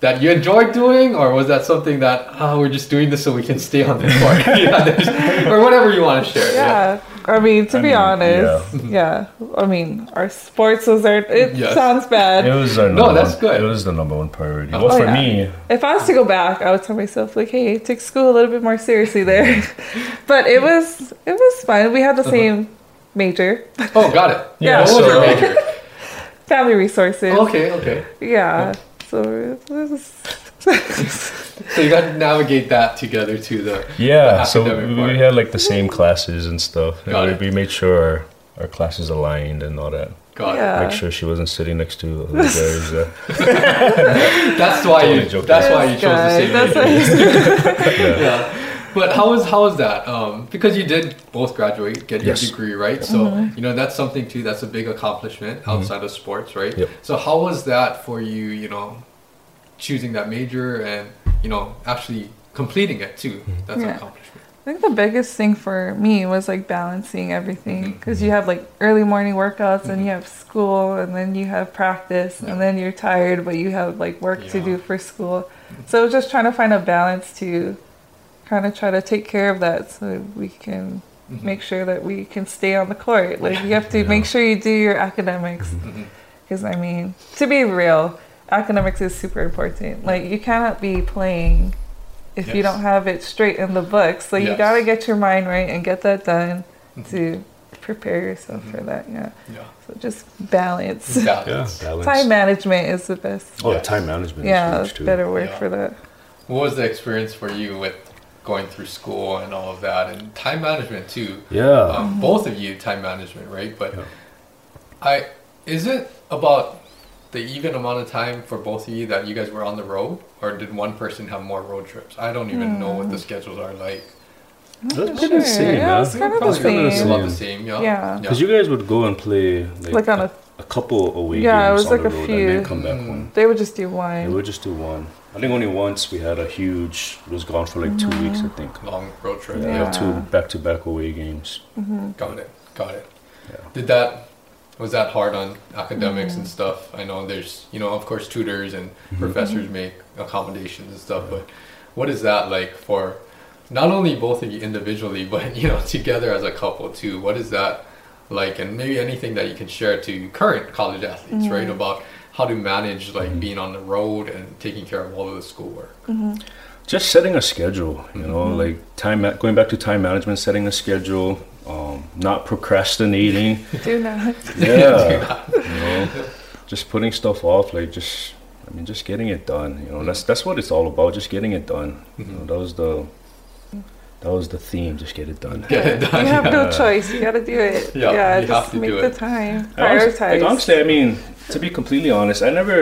that you enjoyed doing, or was that something that oh, we're just doing this so we can stay on the court, yeah, or whatever you want to share? Yeah. I mean, to I be mean, honest, yeah. I mean, our sports was our. It Yes. sounds bad. It was our No, that's one, good. It was the number one priority. Oh, well, for yeah. me, If I was to go back, I would tell myself like, "Hey, take school a little bit more seriously there." but it was it was fun. We had the uh-huh. same major, Oh, got it. Yeah, What was your so- major? family resources. Okay, okay. Yeah. So it was. So you got to navigate that together to the yeah. the So we, we had like the same classes and stuff. And Got we, it. we made sure our, our classes aligned and all that. got Yeah. Make sure she wasn't sitting next to other guys. Uh. That's why Totally you. joking. That's why you chose the same that's major. what- yeah. But how was how was that? Um, because you did both graduate, get your Yes. degree, right? So mm-hmm. you know that's something too. That's a big accomplishment mm-hmm. outside of sports, right? Yep. So how was that for you? You know, choosing that major and you know actually completing it too. Mm-hmm. That's an accomplishment. I think the biggest thing for me was like balancing everything because you have like early morning workouts and you have school and then you have practice and then you're tired but you have like work to do for school. So it was just trying to find a balance to kind of try to take care of that so we can Mhm. make sure that we can stay on the court. Like you have to Yeah. make sure you do your academics because I mean, to be real, academics is super important. Like you cannot be playing if you don't have it straight in the books. So you gotta get your mind right and get that done Mhm. to prepare yourself for that. Yeah. Yeah. So just balance. Balance. balance. Time management is the best. Oh, Yes. time management Yeah, is huge too. better word Yeah. for that. What was the experience for you with going through school and all of that and time management too? Yeah. um, both of you time management, right? But Yeah. I is it about the even amount of time for both of you that you guys were on the road, or did one person have more road trips? I don't even know what the schedules are like. That's Not pretty the same, Yeah, man. it's kind of the Probably kinda the it's same. about the same, yeah. Yeah. Because you guys would go and play like, Like on a, a couple away Yeah, it was on like the a road few. and then come back Mm. home. they would just do one. They would just do one. I think only once we had a huge. It was gone for like two mm-hmm. weeks, I think. long road trip. Yeah, Yeah. Yeah. two back-to-back away games. Mm-hmm. got it, got it. Yeah. Did that was that hard on academics and mm-hmm. stuff? I know there's you know of course tutors and professors make accommodations and stuff, but what is that like for not only both of you individually, but you know together as a couple too? What is that like, and maybe anything that you can share to current college athletes, right, about how to manage like being on the road and taking care of all of the schoolwork. Just setting a schedule, you know, Mm-hmm. like time. Going back to time management, setting a schedule, um, not procrastinating. Do not. yeah, you know, just putting stuff off, like just, I mean, just getting it done. You know, that's that's what it's all about, just getting it done. You know, that was the, that was the theme. Just get it done. Get it done. You have no choice. You gotta do it. Yeah, Yeah, you just have to make do the it. time. And honest- Prioritize. Like, honestly, I mean, to be completely honest, I never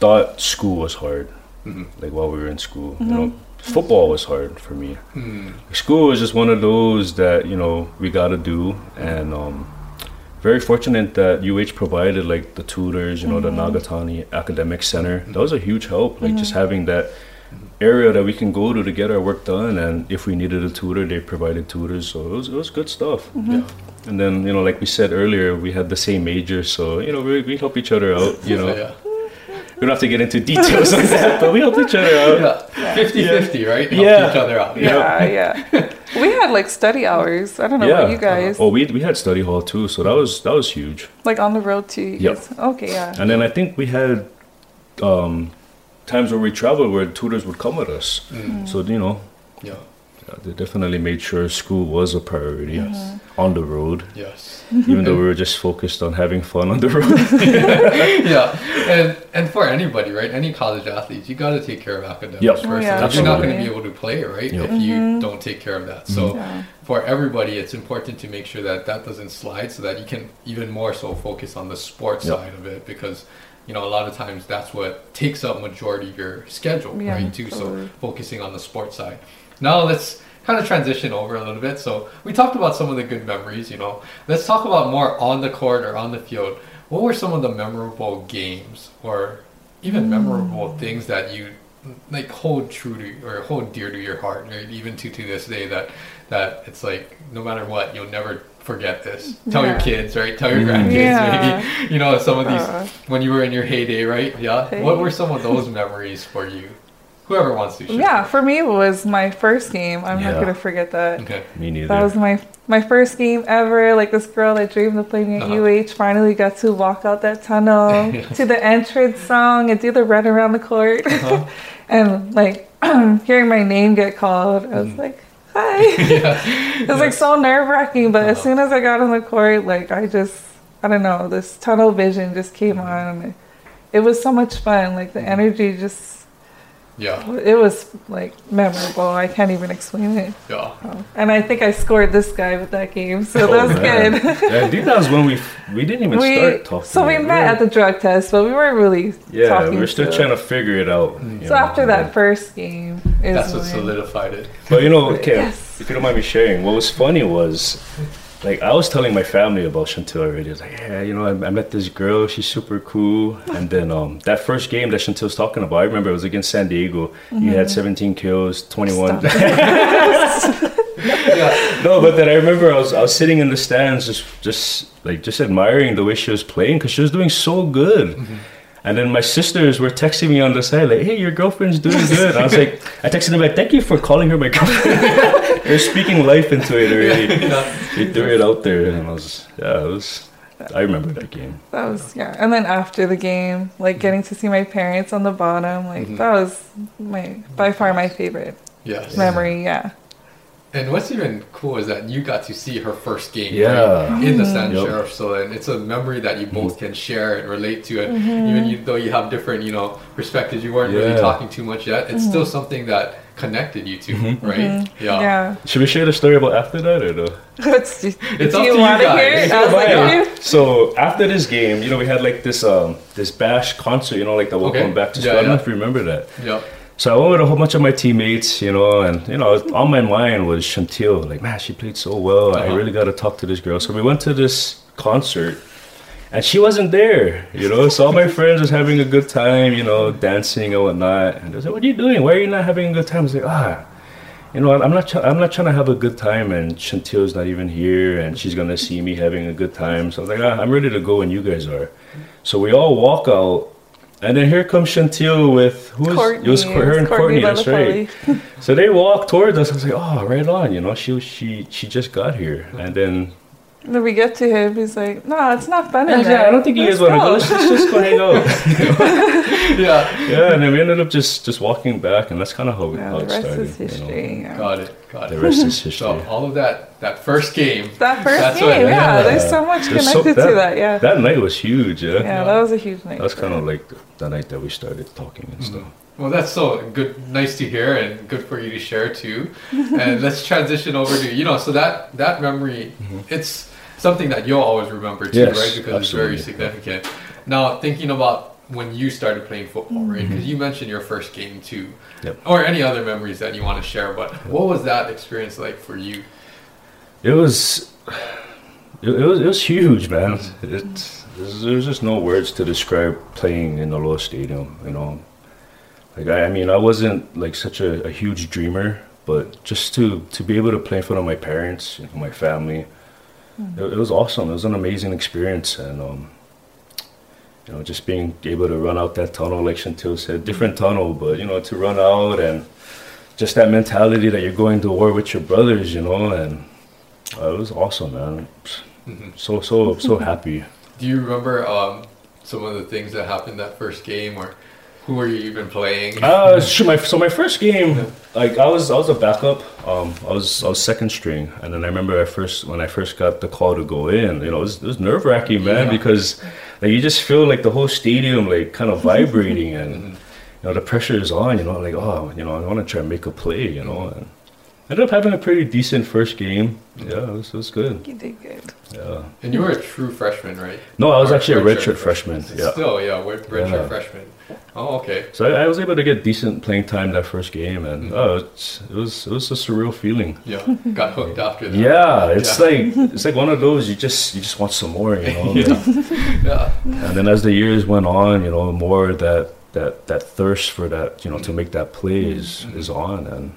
thought school was hard. Mhm. Like while we were in school, Mm-hmm. you know, football was hard for me. Hmm. School was just one of those that you know we got to do, and um, very fortunate that UH provided like the tutors, you know, the Nagatani Academic Center. That was a huge help. Like just having that area that we can go to to get our work done, and if we needed a tutor, they provided tutors. So it was it was good stuff. Yeah. And then, you know, like we said earlier, we had the same major, so you know, we, we help each other out. You know, yeah. we don't have to get into details on that, but we help each other out. Yeah. 50 50, right? Help Yeah. each other out. yeah, yeah. we had like study hours. I don't know about you guys. Oh, we we had study hall too, so that was that was huge. Like on the road too. you Yep. Okay, yeah. And then I think we had um, times where we traveled where tutors would come with us. Mm. So you know, Yeah. uh, they definitely made sure school was a priority Yes. on the road, Yes. even though we were just focused on having fun on the road. yeah, and and for anybody, right? Any college athletes, you got to take care of academics Yep. first. Oh, yeah, Like, you're not going to be able to play, right? Yep. If you don't take care of that. So Yeah. for everybody, it's important to make sure that that doesn't slide, so that you can even more so focus on the sports Yep. side of it, because you know a lot of times that's what takes up majority of your schedule, Yeah, right? Too. So focusing on the sports side. Now let's kind of transition over a little bit. So we talked about some of the good memories, you know. Let's talk about more on the court or on the field. What were some of the memorable games or even hmm. memorable things that you like hold true to or hold dear to your heart, right? Even to to this day that that it's like no matter what, you'll never forget this. Tell your kids, right? Tell your Mhm. grandkids Yeah. maybe. You know, some of these Uh, when you were in your heyday, right? Yeah. Hey. What were some of those memories for you? Whoever wants to share. yeah, for me it was my first game. I'm not gonna forget that. Okay. Me neither. That was my my first game ever. Like this girl that dreamed of playing at Uh-huh. UH finally got to walk out that tunnel to the entrance song and do the run around the court. Uh-huh. and like hearing my name get called, I was like, "Hi!" yeah. it was like so nerve wracking. But as Uh-huh. soon as I got on the court, like I just I don't know, this tunnel vision just came on. And it was so much fun. Like the energy just Yeah. it was like memorable. I can't even explain it. Yeah. Oh. And I think I scored this guy with that game, so Oh, that was man. good. Yeah, I think that was when we we didn't even we start talking. so we yet. met were- at the drug test, but we weren't really yeah, talking. we were still to- trying to figure it out. you So know. after that first game, is That's what solidified it. But you know, okay, Yes. if you don't mind me sharing, what was funny was, like, I was telling my family about Chantil already. I was like, yeah, you know, I, I met this girl. She's super cool. And then um, that first game that Chantil's talking about, I remember it was against San Diego. You had 17 kills, 21. Yeah. no, but then I remember I was I was sitting in the stands, just just like just admiring the way she was playing because she was doing so good. And then my sisters were texting me on the side like, "Hey, your girlfriend's doing good." I was like, I texted them like, "Thank you for calling her my girlfriend." They're speaking life into it already. Yeah. They threw it out there, and I was yeah, it was. I remember that game. That was yeah. And then after the game, like getting to see my parents on the bottom, like Mhm. that was my by far my favorite Yes. memory. Yeah. And what's even cool is that you got to see her first game Yeah. right, in the Stan Yep. Sheriff. So and it's a memory that you both can share and relate to. And Mm-hmm. even you, though you have different, you know, perspectives, you weren't really talking too much yet. It's still something that connected you to, right? Yeah. Mm-hmm. Yeah. Should we share the story about after that or no? It's, It's do up to you you want to guys. hear it? Yeah, like, yeah. So after this game, you know, we had like this um this bash concert, you know, like the welcome Okay. back to Yeah, school. I don't know yeah. if you remember that. Yep. So I went with a whole bunch of my teammates, you know, and you know, on my mind was Chantil. Like, man, she played so well. I Uh-huh. really got to talk to this girl. So we went to this concert, and she wasn't there. You know, so all my friends was having a good time, you know, dancing and whatnot. And they said, like, "What are you doing? Why are you not having a good time?" I was like, ah. You know, I'm not. I'm not trying to have a good time, and Chantil's not even here, and she's gonna see me having a good time. So I was like, ah, I'm ready to go when you guys are. So we all walk out, and then here comes Chantil with who was Courtney. it was Co- her and Courtney. That's right. So they walk towards us. I was like, oh, right on. You know, she she she just got here, and then And then we get to him. He's like, "No, it's not fun in yeah, there. I don't think you guys want to go. go." Let's just, just go hang out. Yeah. yeah, and then we ended up just just walking back, and that's kind of how, Yeah, how the it rest started. is you know. history. yeah. Got it. Got the it. rest is history. So all of that, that first game. That first That's game, what- yeah, yeah. There's so much There's so- connected to that. Yeah. That night was huge. Yeah, yeah, that was a huge night. that's kind of like the, the night that we started talking and mm-hmm. stuff. Well, that's so good, nice to hear, and good for you to share too. and let's transition over to you know, so that that memory, mm-hmm. it's something that you'll always remember too, Yes, right? Because it's very significant. Now, thinking about when you started playing football, right? Mm-hmm. Because you mentioned your first game too, Yep. or any other memories that you want to share. But what was that experience like for you? It was, it, it was, it was huge, man. It, there's, there's just no words to describe playing in the Aloha Stadium. You know, like I, I mean, I wasn't like such a, a huge dreamer, but just to to be able to play in front of my parents, you know, my family, it, it was awesome. It was an amazing experience, and um, you know, just being able to run out that tunnel, like Chantil said, different tunnel, but you know, to run out and just that mentality that you're going to war with your brothers, you know, and uh, it was awesome, man. Mhm. So so so happy. Do you remember um, some of the things that happened that first game, or who were you even playing? Uh, sure, my so my first game, like I was I was a backup. Um, I was I was second string, and then I remember I first when I first got the call to go in. You know, it was, it was nerve wracking, man, Yeah. because like you just feel like the whole stadium like kind of vibrating, and you know the pressure is on. You know, like oh, you know, I want to try and make a play. You know, and ended up having a pretty decent first game. Yeah, it was, it was good. You did good. Yeah. And you were a true freshman, right? No, I was Or actually a redshirt redshirt freshman. Yeah. Still, yeah, redshirt Yeah. freshman. Oh, okay. So I, I was able to get decent playing time that first game, and Mhm. oh, it's, it was it was a surreal feeling. Yeah, got hooked after that. Yeah, it's Yeah. like it's like one of those you just you just want some more, you know. Yeah. yeah. And then as the years went on, you know, more that that that thirst for that, you know, to make that play is is on. And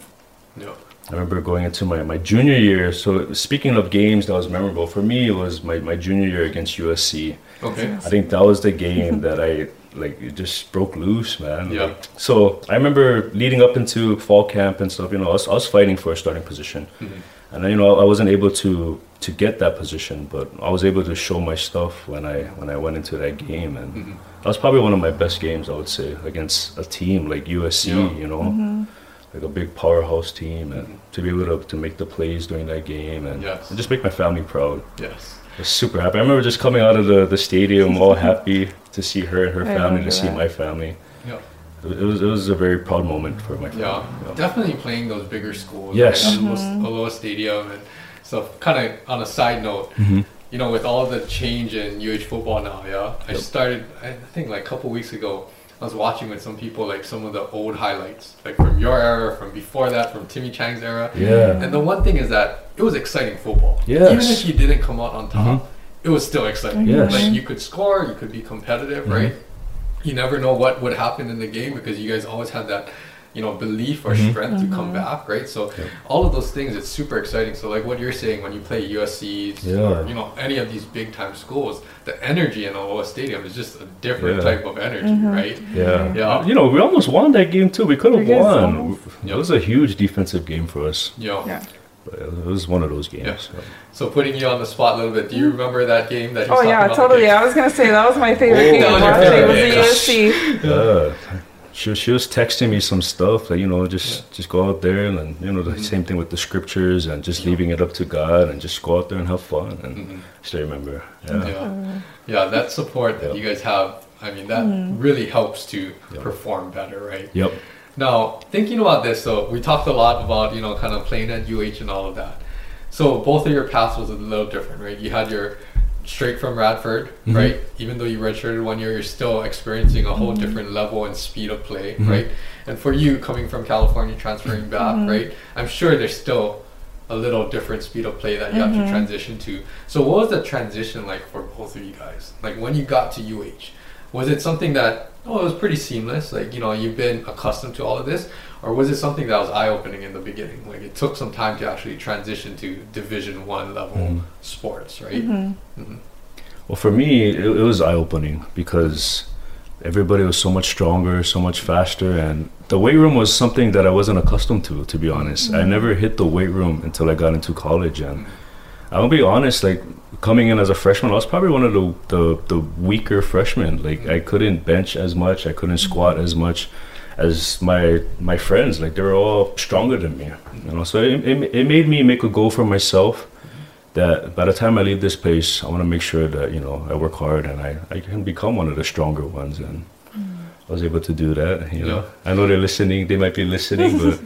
Yeah. I remember going into my, my junior year. So speaking of games that was memorable for me, it was my, my junior year against USC. Okay. I think that was the game that I like it just broke loose, man. Yeah. Like, so I remember leading up into fall camp and stuff. You know, I was, I was fighting for a starting position, Mhm. and then, you know I wasn't able to to get that position, but I was able to show my stuff when I when I went into that game, and Mhm. that was probably one of my best games I would say against a team like USC. Yeah. You know. Like a big powerhouse team, and to be able to, to make the plays during that game, and, Yes. and just make my family proud. Yes. I was super happy. I remember just coming out of the, the stadium all happy to see her and her I family, remember to see that. my family. Yeah. It was, it was a very proud moment for my family. Yeah. Yeah. Definitely playing those bigger schools. Yes. Right? Aloha, Aloha Stadium and so kind of on a side note, Mhm. you know, with all the change in UH football now, yeah, I started. I think like a couple weeks ago, I was watching with some people like some of the old highlights, like from your era, from before that, from Timmy Chang's era. Yeah. And the one thing is that it was exciting football. Yes. Even if you didn't come out on top, it was still exciting. Yes. Like you could score, you could be competitive, Mhm. right? You never know what would happen in the game because you guys always had that, you know, belief or Mhm. strength to come mm-hmm. back, right? So Yep. all of those things, it's super exciting. So like what you're saying, when you play usc Yeah. or you know any of these big time schools, the energy in Aloha Stadium is just a different Yeah. type of energy, mm-hmm. right? Yeah. Yeah. Mm-hmm. You know, we almost won that game too. We could have You guys won. almost- It was a huge defensive game for us. You Yeah. But it was one of those games. Yeah. So putting you on the spot a little bit, do you remember that game that? he oh, was Oh talking yeah, about? totally. I was gonna say that was my favorite Oh, game. that was to your. It was the USC. Yeah. She, was- she was texting me some stuff like you know just just go out there and you know the Mhm. same thing with the scriptures and just leaving it up to God and just go out there and have fun and Mhm. still remember yeah Yeah. yeah, that support that Yeah. you guys have, I mean, that really helps to Yeah. perform better, right? yep Now, thinking about this, so we talked a lot about, you know, kind of playing at UH and all of that. So both of your paths was a little different, right? You had your straight from Radford, Mhm. right? Even though you redshirted one year, you're still experiencing a whole different level and speed of play, Mhm. right? And for you coming from California, transferring back, right? I'm sure there's still a little different speed of play that you have to transition to. So what was the transition like for both of you guys? Like when you got to UH, was it something that oh it was pretty seamless? Like you know you've been accustomed to all of this, or was it something that was eye opening in the beginning? Like it took some time to actually transition to Division One level Mhm. sports, right? Mm-hmm. Mhm. well for me it, it was eye-opening because everybody was so much stronger so much faster and the weight room was something that i wasn't accustomed to to be honest i never hit the weight room until i got into college and i'll be honest like coming in as a freshman i was probably one of the the, the weaker freshmen like i couldn't bench as much i couldn't squat as much as my my friends, like they were all stronger than me. You know, so it, it, it made me make a goal for myself that by the time I leave this place, I want to make sure that you know I work hard and I, I can become one of the stronger ones. And was able to do that. You know, Yeah. I know they're listening. They might be listening, but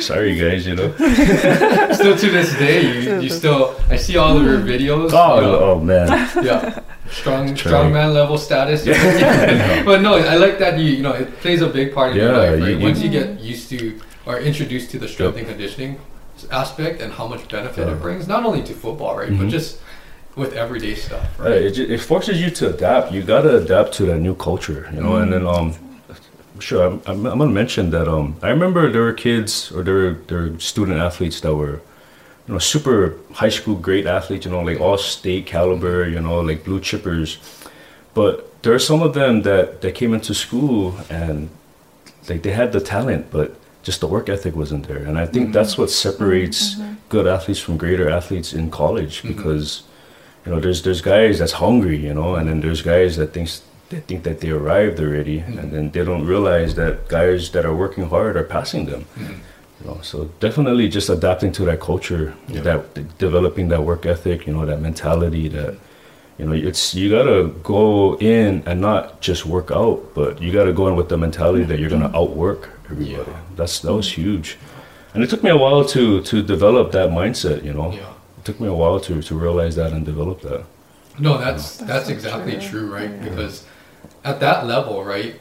sorry guys. You know. still to this day, you, you still I see all of your videos. Oh, you know, oh man. yeah, strong strong man level status. Yeah. yeah. but no, I like that you you know it plays a big part in your life. Right? you- you- Once you get used to or introduced to the strength and conditioning aspect and how much benefit Uh-huh. it brings, not only to football, right, but Mhm. just with everyday stuff, Uh, right? it, it forces you to adapt. You gotta adapt to that new culture, you know. And then, um, sure, I'm, I'm, I'm gonna mention that. Um, I remember there were kids or there were there were student athletes that were, you know, super high school great athletes. You know, like all state caliber. You know, like blue chippers. But there are some of them that that came into school and like they had the talent, but just the work ethic wasn't there. And I think that's what separates good athletes from greater athletes in college because you know there's there's guys that's hungry, you know, and then there's guys that thinks they think that they arrived already, and mm-hmm. then they don't realize that guys that are working hard are passing them. Mm-hmm. You know, so definitely just adapting to that culture, Yeah. that developing that work ethic, you know, that mentality that you know it's you gotta go in and not just work out, but you gotta go in with the mentality that you're gonna mm-hmm. outwork everybody. Yeah. That's that was huge, and it took me a while to to develop that mindset. You know, Yeah. It took me a while to to realize that and develop that. No, that's That's that's so exactly true. true, right? Because at that level, right,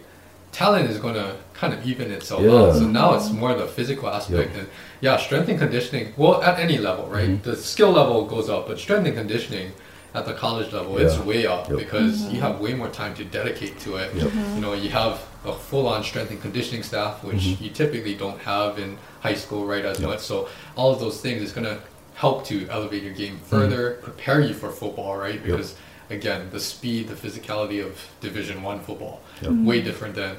talent is going to kind of even itself Yeah. out. So now it's more the physical aspect, and yeah, strength and conditioning. Well, at any level, right, Mm-hmm. the skill level goes up, but strength and conditioning at the college level, it's way up Yep. because you have way more time to dedicate to it. Yep. You know, you have a full-on strength and conditioning staff, which Mm-hmm. you typically don't have in high school, right? As much. So all of those things is going to help to elevate your game Mm-hmm. further, prepare you for football, right? Because again, the speed, the physicality of Division One football, Yep. way different than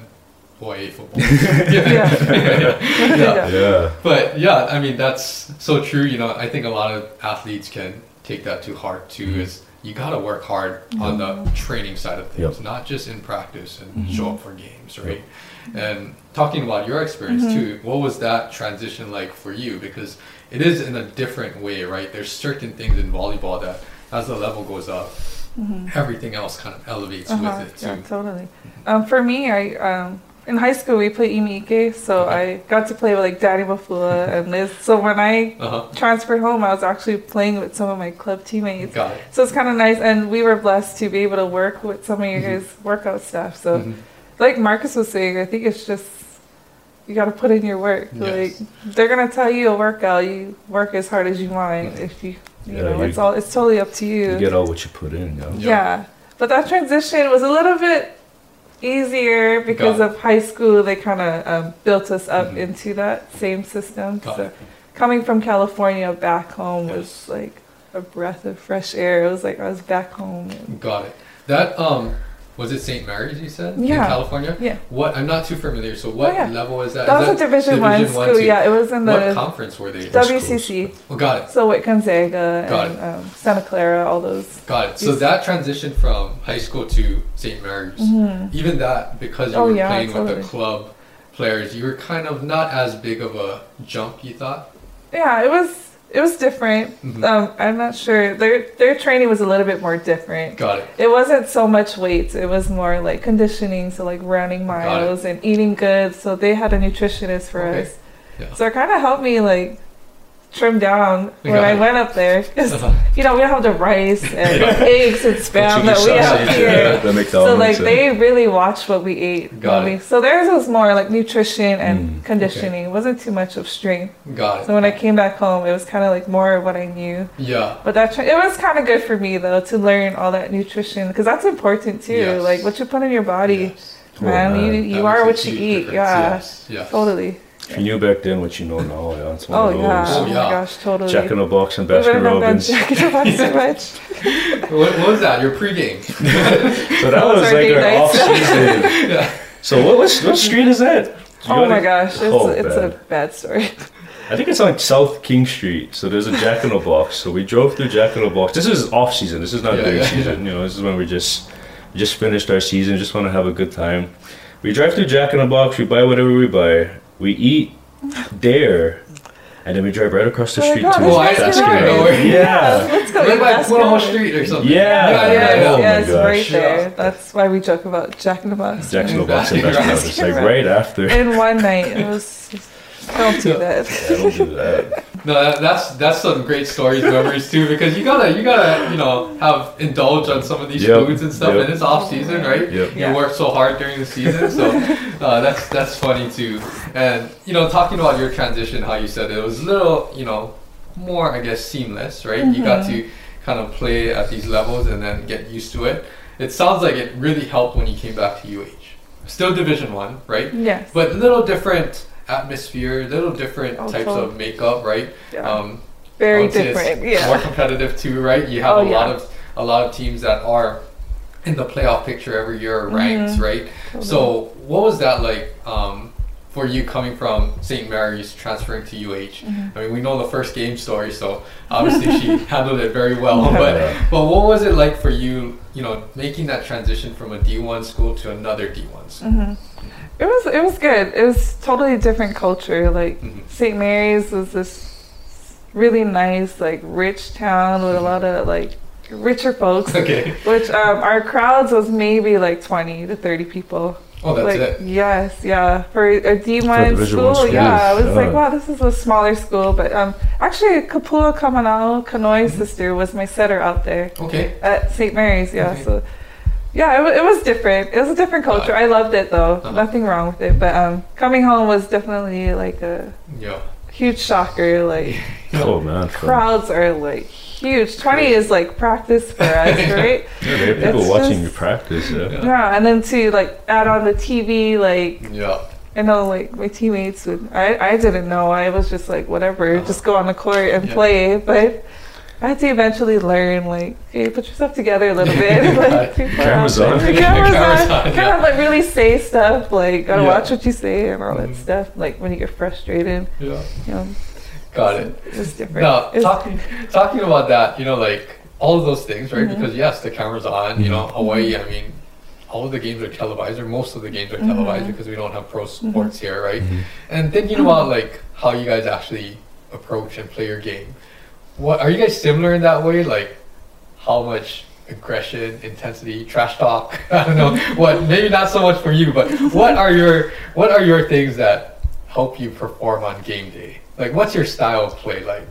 Hawaii football. Yeah. yeah. Yeah, But yeah, I mean that's so true. You know, I think a lot of athletes can take that to heart too. Mm-hmm. Is you got to work hard on the training side of things, Yep. Mm-hmm. not just in practice and show up for games, right? And talking about your experience too, what was that transition like for you? Because it is in a different way, right? There's certain things in volleyball that, as the level goes up, everything else kind of elevates Uh-huh, with it too. Yeah, totally. Um, for me, I um, in high school we played Imike, so I got to play with like Danny Mafula and Liz. So when I Uh huh. transferred home, I was actually playing with some of my club teammates. Got it. So it's kind of nice, and we were blessed to be able to work with some of your Mm-hmm. guys' workout stuff. So, Mhm. like Marcus was saying, I think it's just you got to put in your work. Yes. Like they're gonna tell you a workout, you work as hard as you want. If you, you Yeah, know, you- it's all it's totally up to you. you get all what you put in. Yeah. Yeah. Yeah. But that transition was a little bit easier because of high school. They kind of um, built us up Mhm. into that same system. Got so it. coming from California back home Yes. was like a breath of fresh air. It was like I was back home. And, Got it. That um was it St. Mary's you said in Yeah. California? yeah. What I'm not too familiar. So what Oh, yeah. level is that? That Is was a Division, One school. too? yeah, it was in What the conference were they? in? WCC. Oh, got it. So with Gonzaga Got and um, Santa Clara, all those. Got it. So that transition from high school to St. Mary's, even that because you Oh, were yeah, playing with the club players, you were kind of not as big of a jump. You thought? Yeah, it was it was different. Mhm. Um, I'm not sure. Their their training was a little bit more different. Got it. It wasn't so much weights. It was more like conditioning, so like running miles and eating good. So they had a nutritionist for Okay. us. Yeah. So it kind of helped me like trim down when Got I went up there. Uh-huh. you know, we don't have the rice and eggs and spam that we have here. the So like and- they really watched what we ate. Got it. we- so theirs was more like nutrition and Mm, conditioning. It wasn't too much of strength. Got it. So when I came back home, it was kind of like more of what I knew. Yeah. But that tra- it was kind of good for me though to learn all that nutrition because that's important too. Yes. Like what you put in your body, Yes. Oh, man. man. You you That are what you eat. difference. Yeah, Yes. Yes. totally. If you knew back then what you know now, yeah, it's one Oh of those. yeah. Oh, Oh my yeah. gosh, totally. Jack in the Box and we Baskin wouldn't have done Robbins. Jack in the Box so much. What, what was that? Your pregame? So that Those was are like date our nights. off season. yeah. So what, what what street is that? You Oh gotta- my gosh, it's Oh, it's a bad. bad story. I think it's on South King Street. So there's a Jack in the Box. So we drove through Jack in the Box. This is off season. This is not Yeah, during yeah, season. You know, this is when we're just just finished our season, just want to have a good time. We drive through Jack in the Box, we buy whatever we buy, we eat there, and then we drive right across the Oh street God, to Oh, I- that's I right. know where- Yeah. Let's go. Right by Let's Oklahoma go. Street or something. Yeah. yeah, Yes, yeah. Oh my yes, gosh. right there. That's why we joke about Jack in the Box. Jack Jackson the Box and Best It's like right after. In one night, it was. Don't do Yeah. that. Yeah, don't do that. No, that, that's that's some great stories, memories too, because you gotta you gotta you know have indulge on some of these Yep, foods and stuff, yep. and it's off season, right? Yep. You Yeah. work so hard during the season, so uh, that's that's funny too. And you know, talking about your transition, how you said it was a little you know more I guess seamless, right? You got to kind of play at these levels and then get used to it. It sounds like it really helped when you came back to UH. Still Division One, right? Yes. But a little different atmosphere, little different Oh, types of makeup, right? Yeah. Um, Very would say it's different. More competitive too, right? You have Oh, a lot of a lot of teams that are in the playoff picture every year, ranked, Mm-hmm. right? So, what was that like um, for you coming from St. Mary's, transferring to UH? Mm-hmm. I mean, we know the first game story, so obviously she handled it very well. But but what was it like for you? You know, making that transition from a D one school to another D one school. Mm-hmm. It was it was good. It was totally different culture. Like Mhm. St. Mary's was this really nice, like rich town with a lot of like richer folks. Okay. Which um, our crowds was maybe like twenty to thirty people. Oh, that's like it. yes, yeah. For a D one Division school, one yeah, it was like wow, this is a smaller school. But um, actually, Kapua Kamanao, Kanoi's sister, was my setter out there Okay. at St. Mary's. Yeah, Okay. so yeah, it, wa- it was different. It was a different culture. I loved it though. Uh-huh. Nothing wrong with it. But um, coming home was definitely like a Yeah. huge shocker. Like Oh man. fun. crowds are like huge. Twenty is like practice for us, right? Yeah, there are people It's watching just- you practice. Yeah. Yeah. yeah, and then to like add on the TV, like Yeah. I know like my teammates would. I I didn't know. I was just like whatever, Uh-huh. just go on the court and Yeah. play. But I had to eventually learn like, hey, put yourself together a little bit. like, people Cameras out on. The cameras, Cameras on. on, Kind yeah. of like really say stuff. Like gotta Yeah. watch what you say and all that stuff. Like when you get frustrated, Yeah. you know, Got it. it's different. Now, It's- talking talking about that, you know, like all of those things, right? Mhm. Because yes, the camera's on. You know, Hawaii. I mean, all of the games are televised, or most of the games are Mhm. televised because we don't have pro Mm-hmm. sports here, right? And thinking about like how you guys actually approach and play your game. What are you guys similar in that way? Like how much aggression, intensity, trash talk? I don't know. What maybe not so much for you, but what are your what are your things that help you perform on game day? Like what's your style of play like?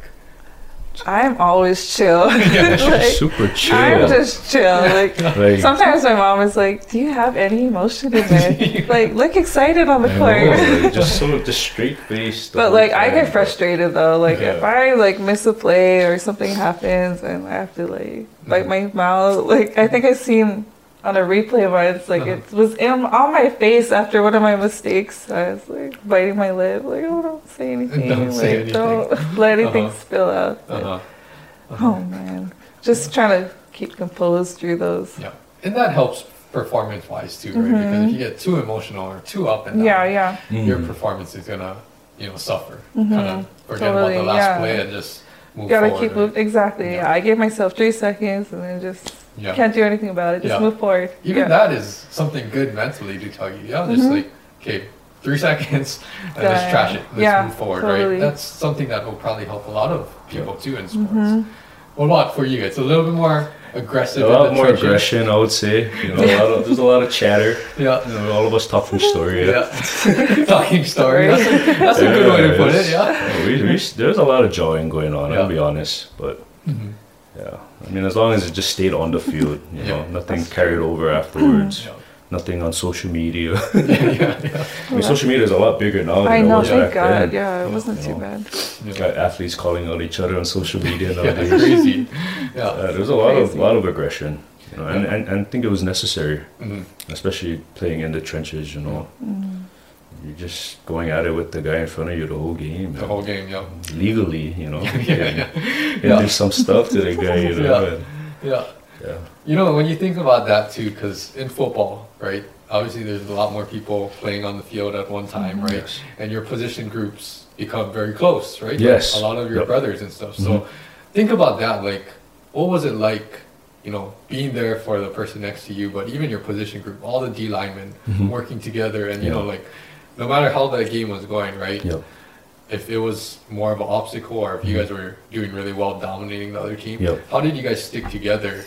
I'm always chill. Like, Super chill. I'm just chill. Like Like, sometimes my mom is like, "Do you have any emotion in there? like, look excited on the I court." know, like, just so just straight faced. But like I get frustrated though. Like if I like miss a play or something happens and I have to like bite my mouth. Like I think I seen on a replay once, like Uh-huh. it was in on my face after one of my mistakes. I was like biting my lip, like oh don't say anything, Don't say anything. don't let anything Uh-huh. spill out. But, Uh-huh. Oh man, just trying to keep composed through those. Yeah. And that helps performance wise too, right? Because if you get too emotional or too up and down, Mm-hmm. Yeah, yeah. your Mm. performance is gonna, you know, suffer. Mhm. Kind of forget Totally, about the last yeah. play and just move Gotta forward. keep right? moving. Exactly. Yeah. Yeah. I gave myself three seconds and then just Yeah. can't do anything about it. Just Yeah. move forward. Even yeah. that is something good mentally to tell you. Yeah, just Mhm. like, okay, three seconds and just Yeah. trash it. Let's Yeah, move forward, totally. right? That's something that will probably help a lot of people too in sports. Mhm. What about for you? It's a little bit more aggressive. a lot more trenches. aggression, I would say. You know, a lot of, there's a lot of chatter. Yeah. You know, all of us talking story. Yeah. Yeah. Talking story. That's a, that's a good way to put it, it's- yeah. we, we, there's a lot of jawing going on. Yeah. I'll be honest, but Mhm. yeah, I mean, as long as it just stayed on the field, you know, Yeah. nothing carried over afterwards. Yeah. Nothing on social media. yeah, yeah, yeah. I mean, social media is a lot bigger now. Than I it know, was thank back God. then. Yeah, it wasn't you too know. bad. You got athletes calling out each other on social media Yeah, crazy. Yeah. Uh, there's a lot of lot of aggression, you know, and, Yeah. and, and I think it was necessary, Mhm. especially playing in the trenches. You know, Mm. you're just going at it with the guy in front of you the whole game, The whole game, yeah. legally. You know, Yeah, and, yeah, and yeah. do some stuff to the guy. You know, Yeah. And, Yeah. yeah. You know, when you think about that too, because in football, right? Obviously, there's a lot more people playing on the field at one time, right? Yes. And your position groups become very close, right? Like, Yes. a lot of your Yep. brothers and stuff. So Mhm. think about that. Like, what was it like you know, being there for the person next to you, but even your position group, all the D linemen working together, and you Mm-hmm. Yeah. know, like no matter how that game was going, right? Yep. If it was more of an obstacle, or if you guys were doing really well, dominating the other team, Mm-hmm. Yep. how did you guys stick together?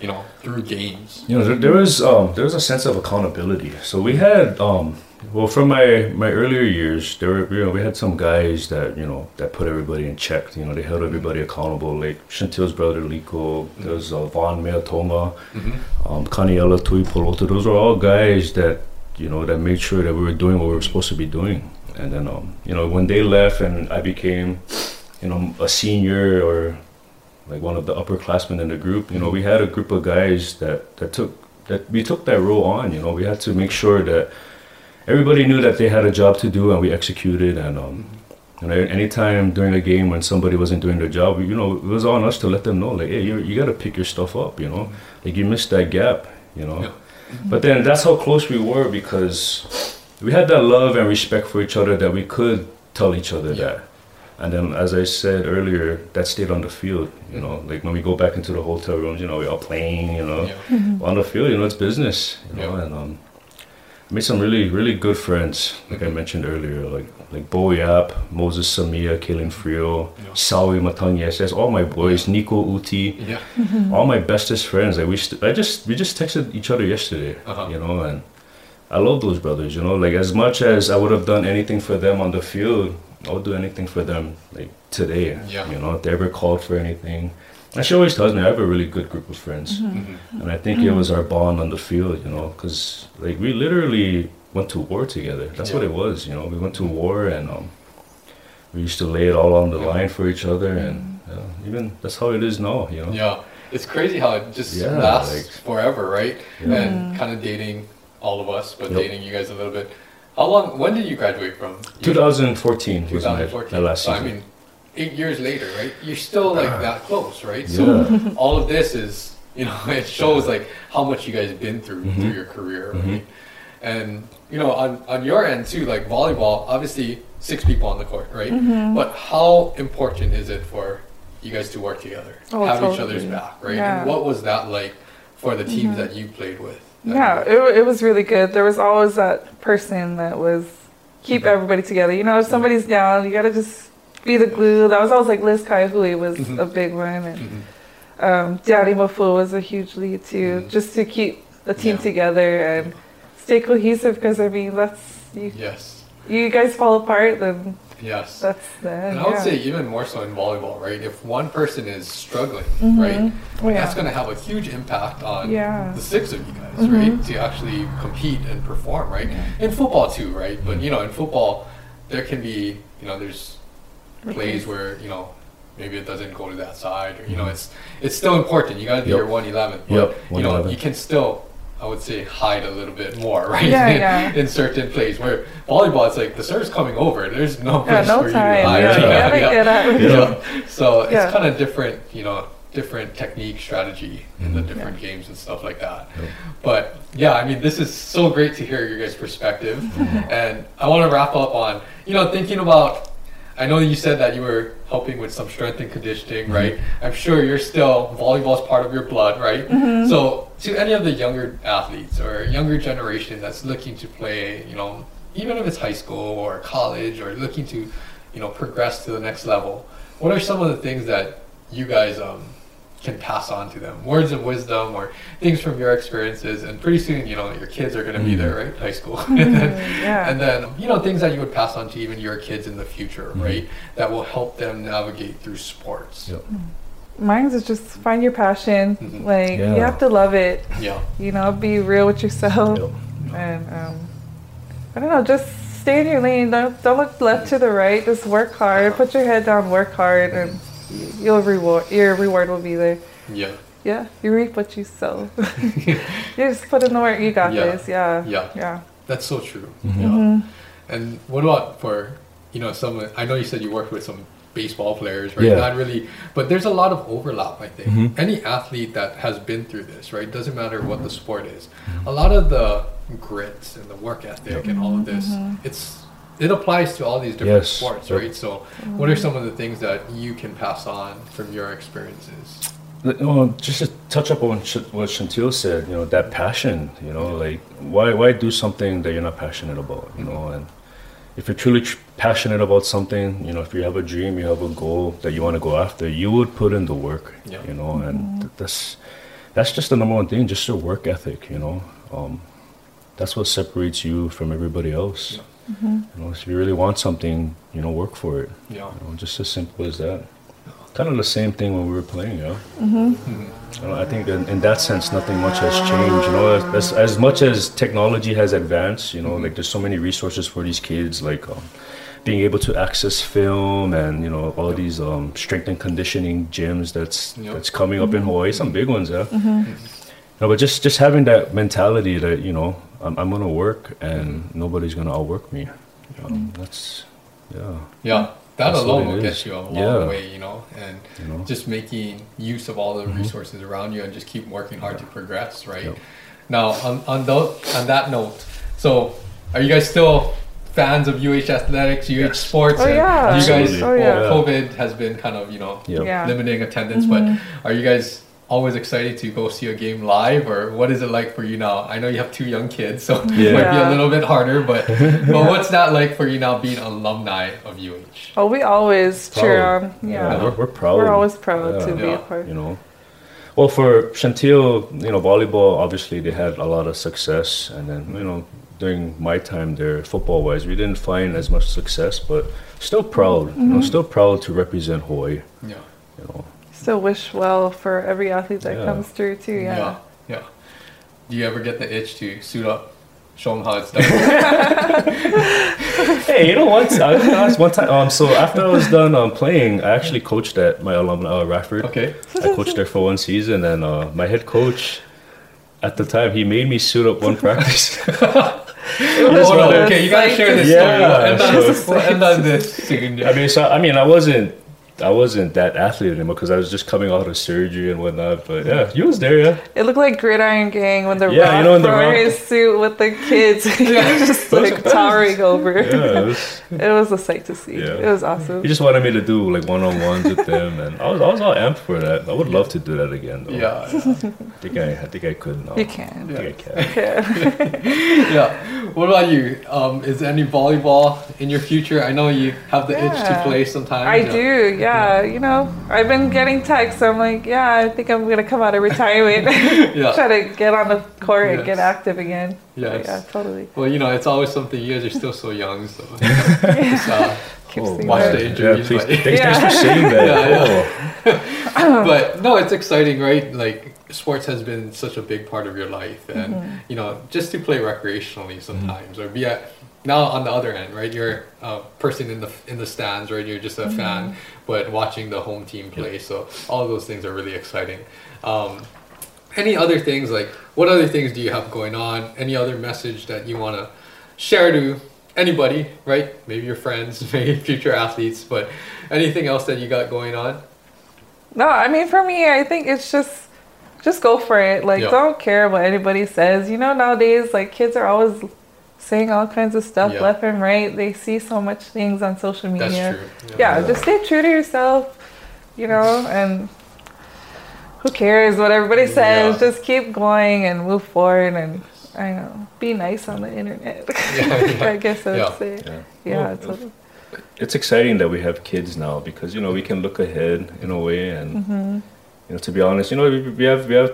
You know, through games. You know, there, there was um, there was a sense of accountability. So we had um, well, from my my earlier years, there were you know we had some guys that you know that put everybody in check. You know, they held everybody accountable. Like Chantil's brother Liko, there was uh, Von Meatoma, um, Kaniela Tuipulotu. Those are all guys that you know that made sure that we were doing what we were supposed to be doing. And then um, you know when they left and I became you know a senior or like one of the upperclassmen in the group. You know, we had a group of guys that that took that we took that role on. You know, we had to make sure that everybody knew that they had a job to do and we executed. And um, you know, anytime during a game when somebody wasn't doing their job, you know, it was on us to let them know, like, hey, you you got to pick your stuff up. You know, like you missed that gap. You know, Yeah. but then that's how close we were because we had that love and respect for each other that we could tell each other Yeah. that. And then, as I said earlier, that stayed on the field. You know, like when we go back into the hotel rooms, you know, we're all playing. You know, Yeah. on the field, you know, it's business. You know, Yeah. and um, I made some really, really good friends. Like I mentioned earlier, like like Bo Yap, Moses Samia, Kalen Frio, Yeah. Sawi Matang Yeses, all my boys, Nico Uti, Yeah. all my bestest friends. Like we, st- I just we just texted each other yesterday. Uh-huh. You know, and I love those brothers. You know, like as much as I would have done anything for them on the field, I would do anything for them like today. Yeah. You know, if they ever called for anything. And she always tells me I have a really good group of friends, Mhm. and I think it was our bond on the field. You know, because like we literally went to war together. That's what it was. You know, we went to war and um, we used to lay it all on the Yeah. line for each other, and uh, even that's how it is now. You know. Yeah, it's crazy how it just Yeah, lasts like- forever, right? Yeah. And kind of dating all of us, but Yep. dating you guys a little bit. How long? When did you graduate from? You- 2014 was my, 2014. my last So, season. I mean, eight years later, right? You're still like that close, right? Yeah. So all of this is, you know, it shows like how much you guys have been through Mhm. through your career, Mhm. And you know, on on your end too, like volleyball, obviously six people on the court, right? Mm-hmm. But how important is it for you guys to work together, Oh, have each other's back, right? Yeah. Mm-hmm. And what was that like for the teams that you played with? Yeah, it, it was really good. There was always that person that was keep Mhm. everybody together. You know, if somebody's down, you gotta just be the glue. That was always like Liz Kaihui was Mhm. a big one, and Mhm. um, Daddy Mafu was a huge lead too, Mhm. just to keep the team Yeah. together and stay cohesive. Because I mean, that's you, Yes. You guys fall apart, then Yes. that's the end. And I would say even more so in volleyball, right? If one person is struggling, Mhm. right, Oh, yeah. that's going to have a huge impact on Yeah. the six of you guys, Mhm. right? To actually compete and perform, right? In football too, right? But you know, in football, there can be, you know, there's plays where you know maybe it doesn't go to that side, or you know, it's it's still important. You got to do Yep. your one eleven, but Yep, you know, 111. you can still. I would say hide a little bit more, right? Yeah, in, yeah. in certain plays where volleyball, it's like the serve's coming over. There's no Yeah, place no for you to hide. Yeah, you Yeah, gotta yeah. get out. Yeah. So it's kind of different, you know, different technique, strategy in the Mhm. different games and stuff like that. Yep. But yeah, I mean, this is so great to hear your guys' perspective. Mm-hmm. and I want to wrap up on, you know, thinking about. I know you said that you were helping with some strength and conditioning, Mm-hmm. right? I'm sure you're still volleyball's part of your blood, right? Mm-hmm. So to any of the younger athletes or younger generation that's looking to play, you know, even if it's high school or college or looking to, you know, progress to the next level, what are some of the things that you guys um, can pass on to them? Words of wisdom or things from your experiences, and pretty soon, you know, your kids are going to be there, right? High school, and, then, Mm-hmm. yeah. and then you know things that you would pass on to even your kids in the future, Mhm. right? That will help them navigate through sports. Yep. Mine's is just find your passion. Mhm. Like Yeah. you have to love it. Yeah. You know, be real with yourself. Yep. and um, I don't know, just stay in your lane. Don't, don't look left to the right. Just work hard. Put your head down. Work hard, and y- you'll reward. Your reward will be there. Yeah. Yeah, you reap what you sow. you just put in the work. You got Yeah. this. Yeah. Yeah. Yeah. That's so true. Mhm. Yeah. Mhm. And what about for, you know, some? I know you said you worked with some baseball players, right? Yeah. Not really, but there's a lot of overlap. I think Mhm. any athlete that has been through this, right? Doesn't matter what the sport is. A lot of the grit and the work ethic and all of this, it's it applies to all these different Yes. sports, right? So, what are some of the things that you can pass on from your experiences? Well, just touch up on what Chantil said. You know, that passion. You know, like why why do something that you're not passionate about? You know, and if you're truly tr- passionate about something, you know, if you have a dream, you have a goal that you want to go after, you would put in the work. Yeah. You know, and th- that's that's just the number one thing, just your work ethic. You know, um, that's what separates you from everybody else. Yeah. Mm-hmm. You know, if you really want something, you know, work for it. Yeah. You know, just as simple as that. Kind of the same thing when we were playing, you know. Mm-hmm. You know, I think in, in that sense, nothing much has changed. You know, as, as, as much as technology has advanced, you know, mm-hmm. like there's so many resources for these kids, like um, being able to access film and you know all these um, strength and conditioning gyms that's Yep. that's coming up in Hawaii. Some big ones, yeah. No, but just just having that mentality that you know I'm, I'm gonna work and nobody's gonna outwork me. Um, that's yeah. Yeah, that That's alone will is. get you a long Yeah. way, you know, and You know. just making use of all the resources around you and just keep working hard to progress, right? Yep. Now, on on, tho- on that note, so are you guys still fans of UH athletics, UH Yes. sports? Oh, and yeah. You guys, Absolutely. Oh, yeah. COVID has been kind of you know Yep. Yeah. limiting attendance, but are you guys always excited to go see a game live, or what is it like for you now? I know you have two young kids, so it might be a little bit harder, but but what's that like for you now being alumni of UH? Oh, we always cheer on. Yeah. we're, we're proud. We're always proud Yeah. to be a part. you know. Well, for Chantil, you know, volleyball, obviously they had a lot of success, and then you know, during my time there, football-wise, we didn't find as much success, but still proud. You know, still proud to represent Hawaii. Yeah. You know, Still wish well for every athlete that Yeah. comes through too. Yeah. Yeah, yeah. Do you ever get the itch to suit up, show them how it's done? hey, you know what? I was one time. Um, so after I was done um, playing, I actually coached at my alumni uh, Radford. okay. I coached there for one season, and uh, my head coach at the time he made me suit up one practice. Hold on, okay, you gotta share this Yeah, story. We'll end, on, we'll end on this. I mean, so I mean, I wasn't, I wasn't that athlete anymore because I was just coming out of surgery and whatnot. But yeah, you was there, yeah. It looked like Gridiron Gang when the Yeah, rock you know, in the wore Rock- his suit with the kids. he was just Those like towering over. Yeah, it was, It was a sight to see. Yeah. It was awesome. he just wanted me to do like one on ones with them, and I was, I was all amped for that. I would love to do that again, though. Yeah, I think I, I think I could now. You can. I think I can. Yeah. yeah. What about you? Um, is there any volleyball in your future? I know you have the itch to play sometimes. I yeah. do, yeah. You know, I've been getting texts. I'm like, yeah, I think I'm gonna come out of retirement, Yeah. try to get on the court and get active again. Yes. Yeah, totally. Well, you know, it's always something. You guys are still so young, so just, uh, Keep Oh, watch that. the injuries. Yeah, please, but- thanks, thanks for Yeah. saying that. Yeah, Oh. but no, it's exciting, right? Like sports has been such a big part of your life, and Mm-hmm. you know, just to play recreationally sometimes, or be at now on the other end, right? You're a person in the in the stands, right? You're just a fan, but watching the home team play. So all those things are really exciting. Um, any other things like what other things do you have going on? Any other message that you want to share to anybody, right? Maybe your friends, maybe future athletes, but anything else that you got going on? No, I mean for me, I think it's just just go for it. Like Yeah. don't care what anybody says. You know, nowadays like kids are always saying all kinds of stuff Yeah. left and right. They see so much things on social media. That's true. Yeah, just stay true to yourself, you know, and who cares what everybody says? Yeah. Just keep going and move forward and I know, be nice on the internet. Yeah, yeah. I guess I would Yeah. say. Yeah. Yeah, Well, totally. it's exciting that we have kids now because you know we can look ahead in a way and mm-hmm. you know to be honest you know we, we have we have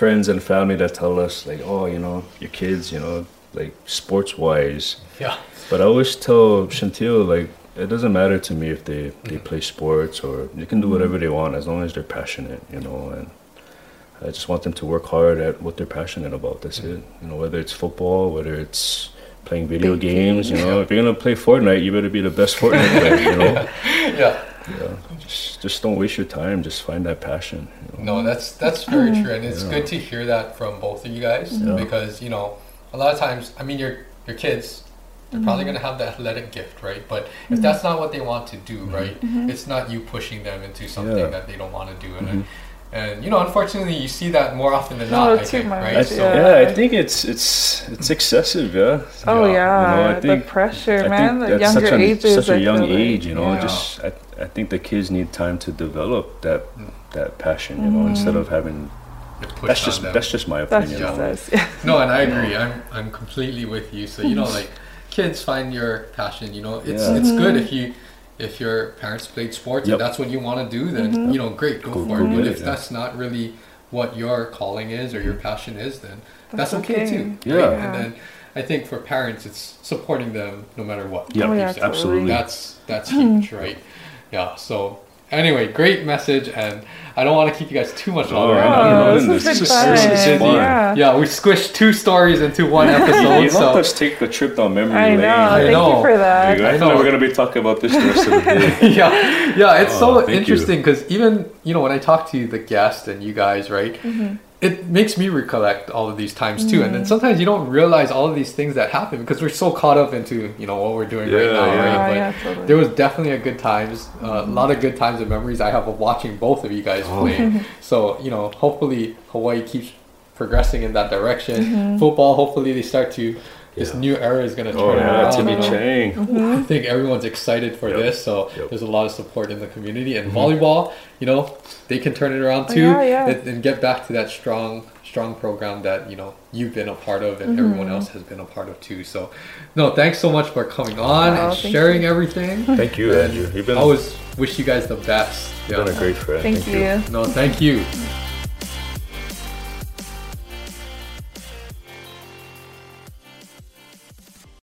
friends and family that tell us like oh you know your kids you know like sports wise Yeah. but i always tell chantil like it doesn't matter to me if they they mm-hmm. play sports or they can do whatever mm-hmm. they want as long as they're passionate you know and i just want them to work hard at what they're passionate about that's mm-hmm. it you know whether it's football whether it's playing video Big games you know if you're gonna play fortnite you better be the best fortnite player you know Yeah. yeah, just just don't waste your time. Just find that passion. You know? No, that's that's very true, and it's good to hear that from both of you guys Yeah. because you know a lot of times, I mean, your your kids. They're probably mm-hmm. going to have the athletic gift, right? But if mm-hmm. that's not what they want to do, mm-hmm. right, it's not you pushing them into something Yeah. that they don't want to do. And, and you know, unfortunately, you see that more often than Oh, not. I too think, much, right? I, So, yeah. I think it's it's it's excessive. Yeah. Oh Yeah, yeah, you know, I the pressure, I man. think The that's younger such a, ages. such a I young feel like. age. You know, Yeah. just I, I think the kids need time to develop that mm. that passion. You know, instead of having it puts That's just them. that's just my That's opinion. just on it. us. Yeah. No, and I agree. I'm I'm completely with you. So you know, like kids find your passion. You know, it's Yeah. it's good Mm-hmm. if you if your parents played sports Yep. and that's what you want to do. Then Mm-hmm. you know, great, go, Go- for go it. But if yeah. that's not really what your calling is or your passion is, then that's, That's okay, okay. too. Yeah. right? Yeah. And then I think for parents, it's supporting them no matter what. Yeah, Oh, yeah, absolutely. That's that's huge, right? Yeah. So anyway, great message, and I don't want to keep you guys too much longer. Oh, you're Oh, this this. has This is- fun. this is fun. Yeah. yeah, we squished two stories into one episode. You so helped us take a trip down memory I lane. know. I Thank know. you for that. go. I I thought we know. were gonna be talking about this the rest of the day. yeah, yeah, it's Oh, so interesting because even you know when I talk to the guest and you guys, right? Mm-hmm. It makes me recollect all of these times too, and then sometimes you don't realize all of these things that happen because we're so caught up into you know what we're doing right now, yeah. right? Oh, But yeah, totally. there was definitely a good times, uh, a lot of good times and memories I have of watching both of you guys Oh. play. so you know, hopefully Hawaii keeps progressing in that direction. Mm-hmm. Football, hopefully they start to. This Yeah. new era is going to turn Oh yeah, around. Timmy you. Chang. Mm-hmm. I think everyone's excited for Yep. this, so Yep. there's a lot of support in the community. And volleyball, you know, they can turn it around Oh, too, yeah, yeah. And, and get back to that strong, strong program that you know you've been a part of, and Mm-hmm. everyone else has been a part of too. So, no, thanks so much for coming on Oh, and sharing you. everything. Thank you, And Andrew. You've been, I always wish you guys the best. you've been a great friend. Thank you. No, thank you.